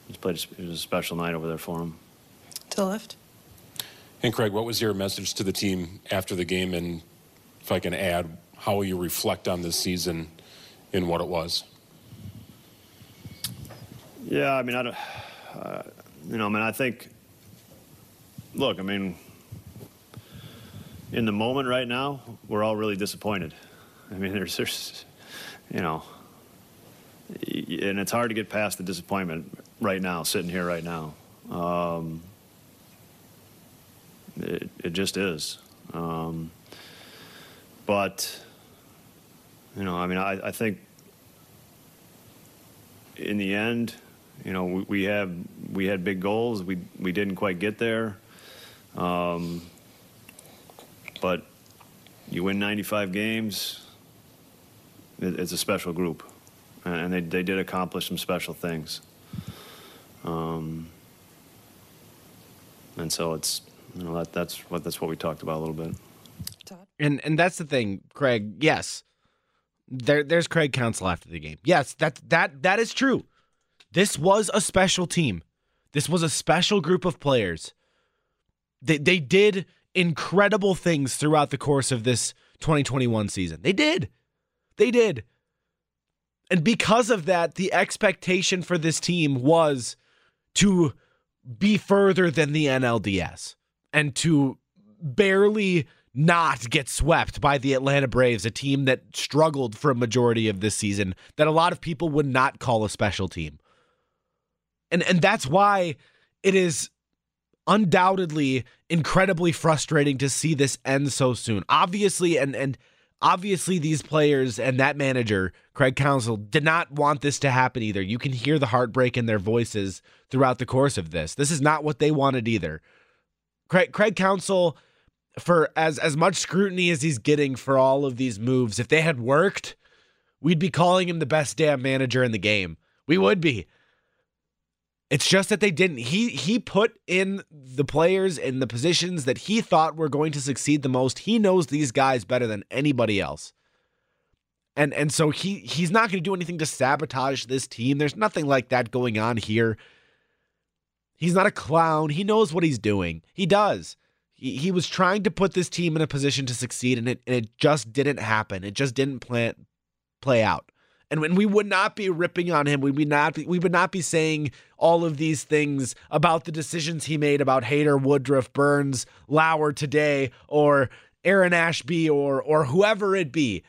it was a special night over there for him. To the left. And Craig, what was your message to the team after the game? And if I can add, how will you reflect on this season in what it was? Yeah, I mean, I don't uh, you know, I mean, I think, look, I mean, in the moment right now, we're all really disappointed. I mean, there's, there's, you know, and it's hard to get past the disappointment right now, sitting here right now. Um, it, it just is. Um, but, you know, I mean, I, I think in the end, you know, we, we have we had big goals. We we didn't quite get there. Um, but you win 95 games. It, it's a special group, and they they did accomplish some special things. Um, and so it's you know that that's what that's what we talked about a little bit. And and that's the thing, Craig. Yes, there there's Craig Counsell after the game. Yes, that that that is true. This was a special team. This was a special group of players. They they did incredible things throughout the course of this 2021 season. They did. They did. And because of that, the expectation for this team was to be further than the NLDS and to barely not get swept by the Atlanta Braves, a team that struggled for a majority of this season, that a lot of people would not call a special team. And and that's why it is undoubtedly incredibly frustrating to see this end so soon. Obviously and and obviously these players and that manager, Craig Counsell, did not want this to happen either. You can hear the heartbreak in their voices throughout the course of this. This is not what they wanted either. Craig Craig Counsell for as as much scrutiny as he's getting for all of these moves, if they had worked, we'd be calling him the best damn manager in the game. We would be. It's just that they didn't. He he put in the players in the positions that he thought were going to succeed the most. He knows these guys better than anybody else. And and so he he's not going to do anything to sabotage this team. There's nothing like that going on here. He's not a clown. He knows what he's doing. He does. He, he was trying to put this team in a position to succeed and it and it just didn't happen. It just didn't plan play out. And when we would not be ripping on him, we would not be, we would not be saying all of these things about the decisions he made about Hader, Woodruff, Burnes, Lauer today, or Aaron Ashby, or or whoever it be,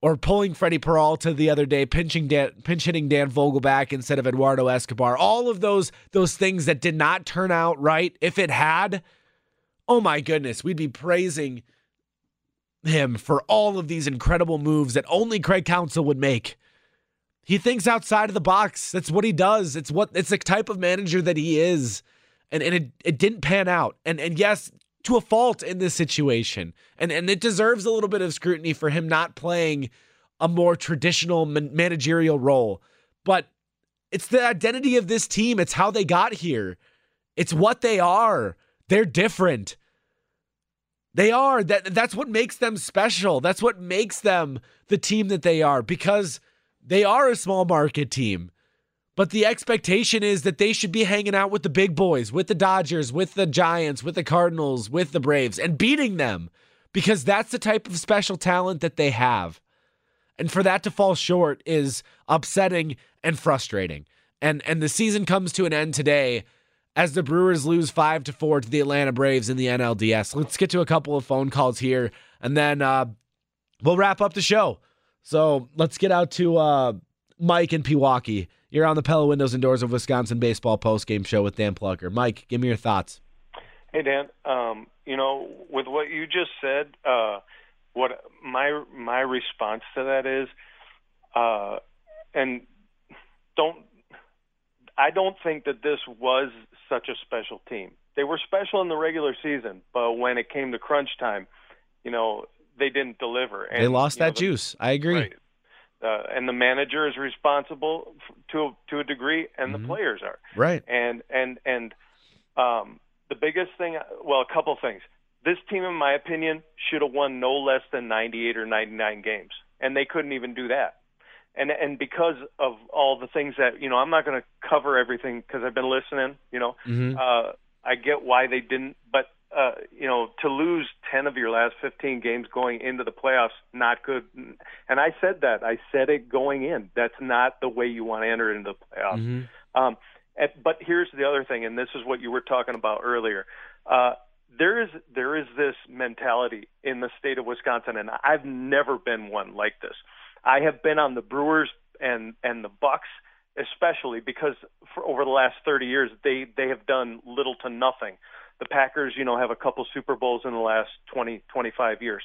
or pulling Freddie Peralta the other day, pinching Dan, pinch hitting Dan Vogelbach instead of Eduardo Escobar. All of those those things that did not turn out right. If it had, oh my goodness, we'd be praising him for all of these incredible moves that only Craig Counsell would make. He thinks outside of the box. That's what he does. It's what it's the type of manager that he is. And and it, it didn't pan out. And and yes, to a fault in this situation. And and it deserves a little bit of scrutiny for him not playing a more traditional man- managerial role. But it's the identity of this team. It's how they got here. It's what they are. They're different. They are. That that's what makes them special. That's what makes them the team that they are because they are a small market team. But the expectation is that they should be hanging out with the big boys, with the Dodgers, with the Giants, with the Cardinals, with the Braves and beating them because that's the type of special talent that they have. And for that to fall short is upsetting and frustrating. And and the season comes to an end today as the Brewers lose 5 to 4 to the Atlanta Braves in the NLDS. Let's get to a couple of phone calls here and then uh, we'll wrap up the show. So, let's get out to uh, Mike in Pewaukee. You're on the Pella Windows and Doors of Wisconsin baseball post game show with Dan Plocher. Mike, give me your thoughts. Hey Dan, um, you know, with what you just said, uh, what my my response to that is, uh, and don't I don't think that this was such a special team. They were special in the regular season, but when it came to crunch time, you know, they didn't deliver. And, they lost that know, the, juice. I agree. Right. Uh, and the manager is responsible to to a degree, and mm-hmm. the players are right. And and and um, the biggest thing, well, a couple things. This team, in my opinion, should have won no less than 98 or 99 games, and they couldn't even do that. And and because of all the things that you know, I'm not going to cover everything because I've been listening. You know, mm-hmm. uh, I get why they didn't, but uh, you know, to lose 10 of your last 15 games going into the playoffs, not good. And I said that. I said it going in. That's not the way you want to enter into the playoffs. Mm-hmm. Um, and, but here's the other thing, and this is what you were talking about earlier. Uh, there is there is this mentality in the state of Wisconsin, and I've never been one like this. I have been on the Brewers and and the Bucks, especially because for over the last 30 years they they have done little to nothing the Packers, you know, have a couple Super Bowls in the last 20, 25 years,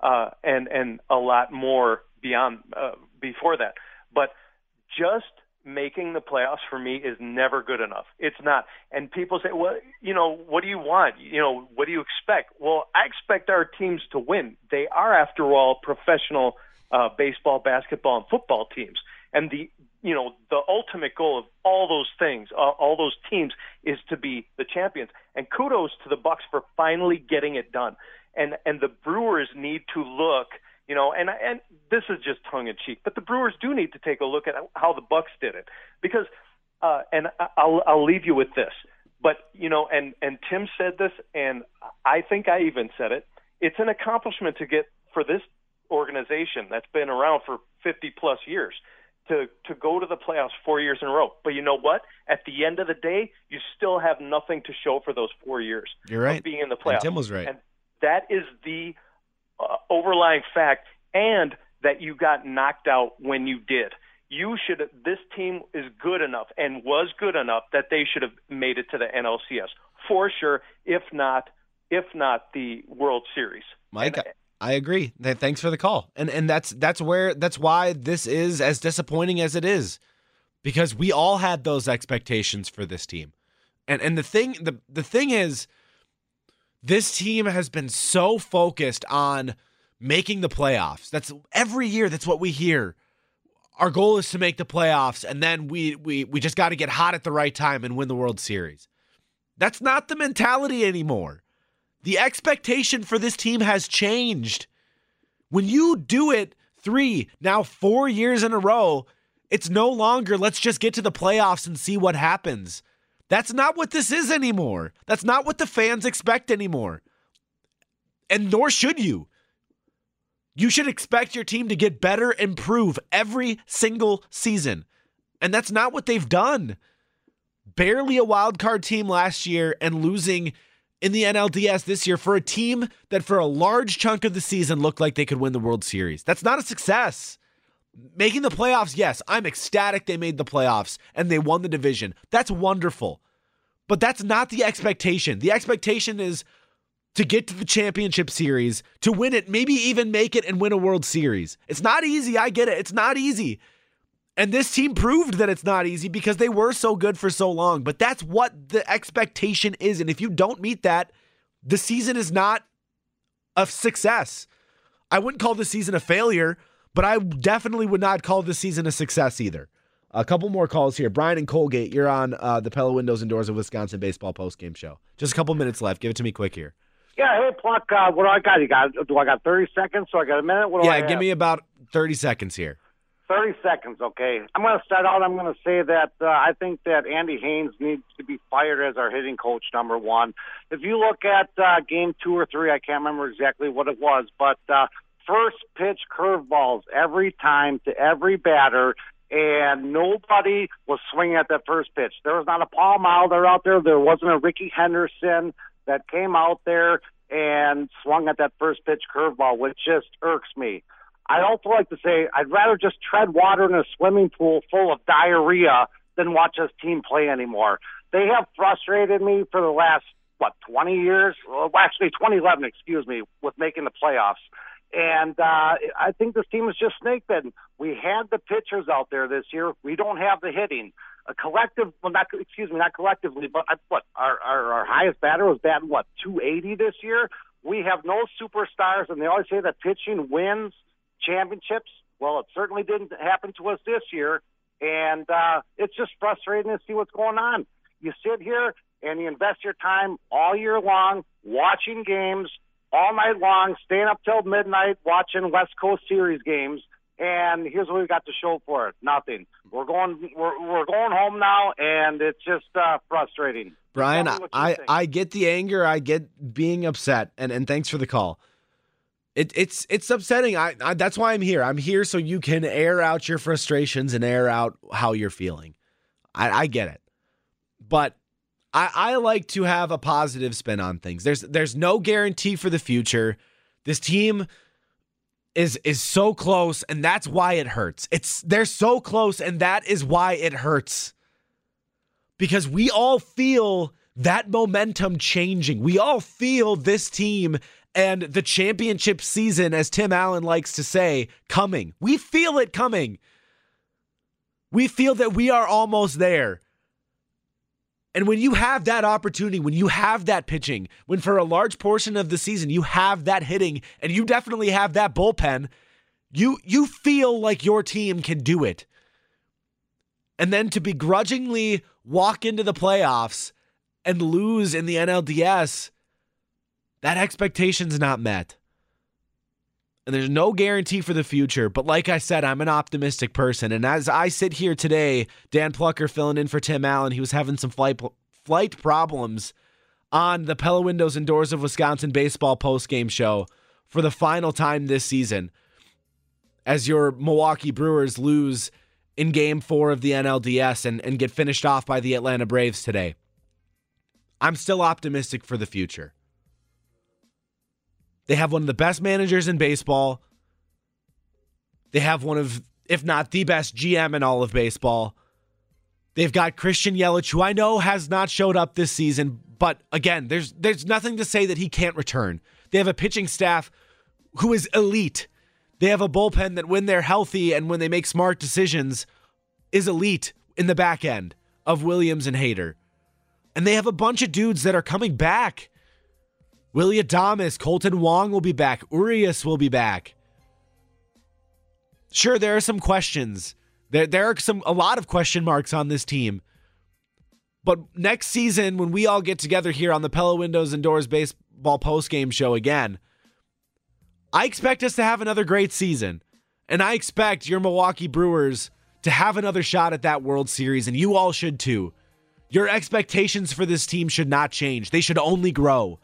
uh, and and a lot more beyond uh, before that. But just making the playoffs for me is never good enough. It's not. And people say, well, you know, what do you want? You know, what do you expect? Well, I expect our teams to win. They are, after all, professional uh, baseball, basketball, and football teams. And the you know the ultimate goal of all those things, uh, all those teams, is to be the champions. And kudos to the Bucks for finally getting it done. And and the Brewers need to look, you know, and and this is just tongue in cheek, but the Brewers do need to take a look at how the Bucks did it because. Uh, and I'll I'll leave you with this, but you know, and and Tim said this, and I think I even said it. It's an accomplishment to get for this organization that's been around for 50 plus years to to go to the playoffs four years in a row. But you know what? At the end of the day, you still have nothing to show for those four years. You're right. being in the playoffs. And Tim was right. And that is the uh, overlying fact, and that you got knocked out when you did. You should. This team is good enough and was good enough that they should have made it to the NLCS for sure. If not, if not the World Series. Mike, and, I agree. Thanks for the call. And and that's that's where that's why this is as disappointing as it is. Because we all had those expectations for this team. And and the thing the the thing is this team has been so focused on making the playoffs. That's every year that's what we hear. Our goal is to make the playoffs and then we we we just got to get hot at the right time and win the World Series. That's not the mentality anymore. The expectation for this team has changed. When you do it three, now four years in a row, it's no longer let's just get to the playoffs and see what happens. That's not what this is anymore. That's not what the fans expect anymore. And nor should you. You should expect your team to get better, improve every single season. And that's not what they've done. Barely a wild card team last year and losing in the NLDS this year for a team that for a large chunk of the season looked like they could win the World Series. That's not a success. Making the playoffs, yes, I'm ecstatic they made the playoffs and they won the division. That's wonderful. But that's not the expectation. The expectation is to get to the championship series, to win it, maybe even make it and win a World Series. It's not easy. I get it. It's not easy. And this team proved that it's not easy because they were so good for so long. But that's what the expectation is. And if you don't meet that, the season is not a success. I wouldn't call the season a failure, but I definitely would not call the season a success either. A couple more calls here. Brian and Colgate, you're on uh, the Pella Windows and Doors of Wisconsin Baseball postgame show. Just a couple minutes left. Give it to me quick here. Yeah, hey Pluck, uh, what do I got? You got? Do I got thirty seconds? So I got a minute? What do I Yeah, give me about 30 seconds here. Thirty seconds. Okay, I'm going to start out. I'm going to say that uh, I think that Andy Haines needs to be fired as our hitting coach, number one. If you look at uh, game two or three, I can't remember exactly what it was, but uh, first pitch curveballs every time to every batter. And nobody was swinging at that first pitch. There was not a Paul Molitor out there. There wasn't a Rickey Henderson that came out there and swung at that first pitch curveball, which just irks me. I also like to say I'd rather just tread water in a swimming pool full of diarrhea than watch this team play anymore. They have frustrated me for the last what 20 years, well, actually 2011, excuse me, with making the playoffs. And uh, I think this team is just snake bitten. We had the pitchers out there this year. We don't have the hitting. A collective, well, not excuse me, not collectively, but I, what our, our our highest batter was batting what 280 this year. We have no superstars, and they always say that pitching wins championships. Well, it certainly didn't happen to us this year, and uh, it's just frustrating to see what's going on. You sit here and you invest your time all year long watching games all night long, staying up till midnight watching West Coast Series games. And here's what we got to show for it: nothing. We're going, we're, we're going home now, and it's just uh, frustrating. Brian, Tell me what you I, think. I get the anger. I get being upset, and, and thanks for the call. It, it's it's upsetting. I, I that's why I'm here. I'm here so you can air out your frustrations and air out how you're feeling. I, I get it, but I, I like to have a positive spin on things. There's there's no guarantee for the future. This team is is so close, and that's why it hurts. It's they're so close, and that is why it hurts because we all feel that momentum changing. We all feel this team and the championship season, as Tim Allen likes to say, coming. We feel it coming. We feel that we are almost there. And when you have that opportunity, when you have that pitching, when for a large portion of the season you have that hitting and you definitely have that bullpen, you you feel like your team can do it. And then to begrudgingly walk into the playoffs and lose in the NLDS, that expectation's not met. And there's no guarantee for the future. But like I said, I'm an optimistic person. And as I sit here today, Dan Plocher filling in for Tim Allen, he was having some flight flight problems on the Pella Windows and Doors of Wisconsin baseball postgame show for the final time this season. As your Milwaukee Brewers lose in game four of the NLDS and, and get finished off by the Atlanta Braves today. I'm still optimistic for the future. They have one of the best managers in baseball. They have one of, if not the best GM in all of baseball. They've got Christian Yelich, who I know has not showed up this season, but again, there's there's nothing to say that he can't return. They have a pitching staff who is elite. They have a bullpen that, when they're healthy and when they make smart decisions, is elite in the back end of Williams and Hader. And they have a bunch of dudes that are coming back. Willie Adames, Kolten Wong will be back. Urias will be back. Sure, there are some questions. There, there are some a lot of question marks on this team. But next season, when we all get together here on the Pella Windows and Doors Baseball Postgame Show again, I expect us to have another great season. And I expect your Milwaukee Brewers to have another shot at that World Series, and you all should too. Your expectations for this team should not change, they should only grow.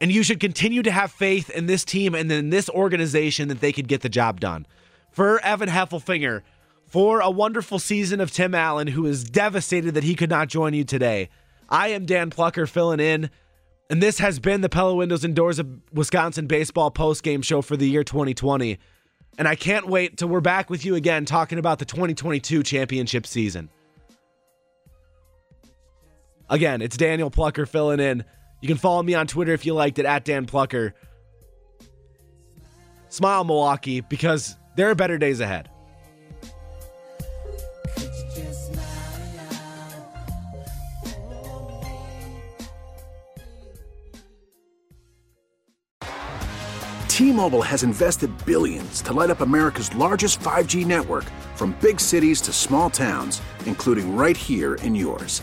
And you should continue to have faith in this team and in this organization that they could get the job done. For Evan Heffelfinger, for a wonderful season of Tim Allen, who is devastated that he could not join you today, I am Dan Plocher filling in. And this has been the Pella Windows and Doors of Wisconsin Baseball post game show for the year 2020. And I can't wait till we're back with you again talking about the 2022 championship season. Again, it's Daniel Plocher filling in. You can follow me on Twitter if you liked it at Dan Plocher. Smile, Milwaukee, because there are better days ahead. T-Mobile has invested billions to light up America's largest 5G network from big cities to small towns, including right here in yours.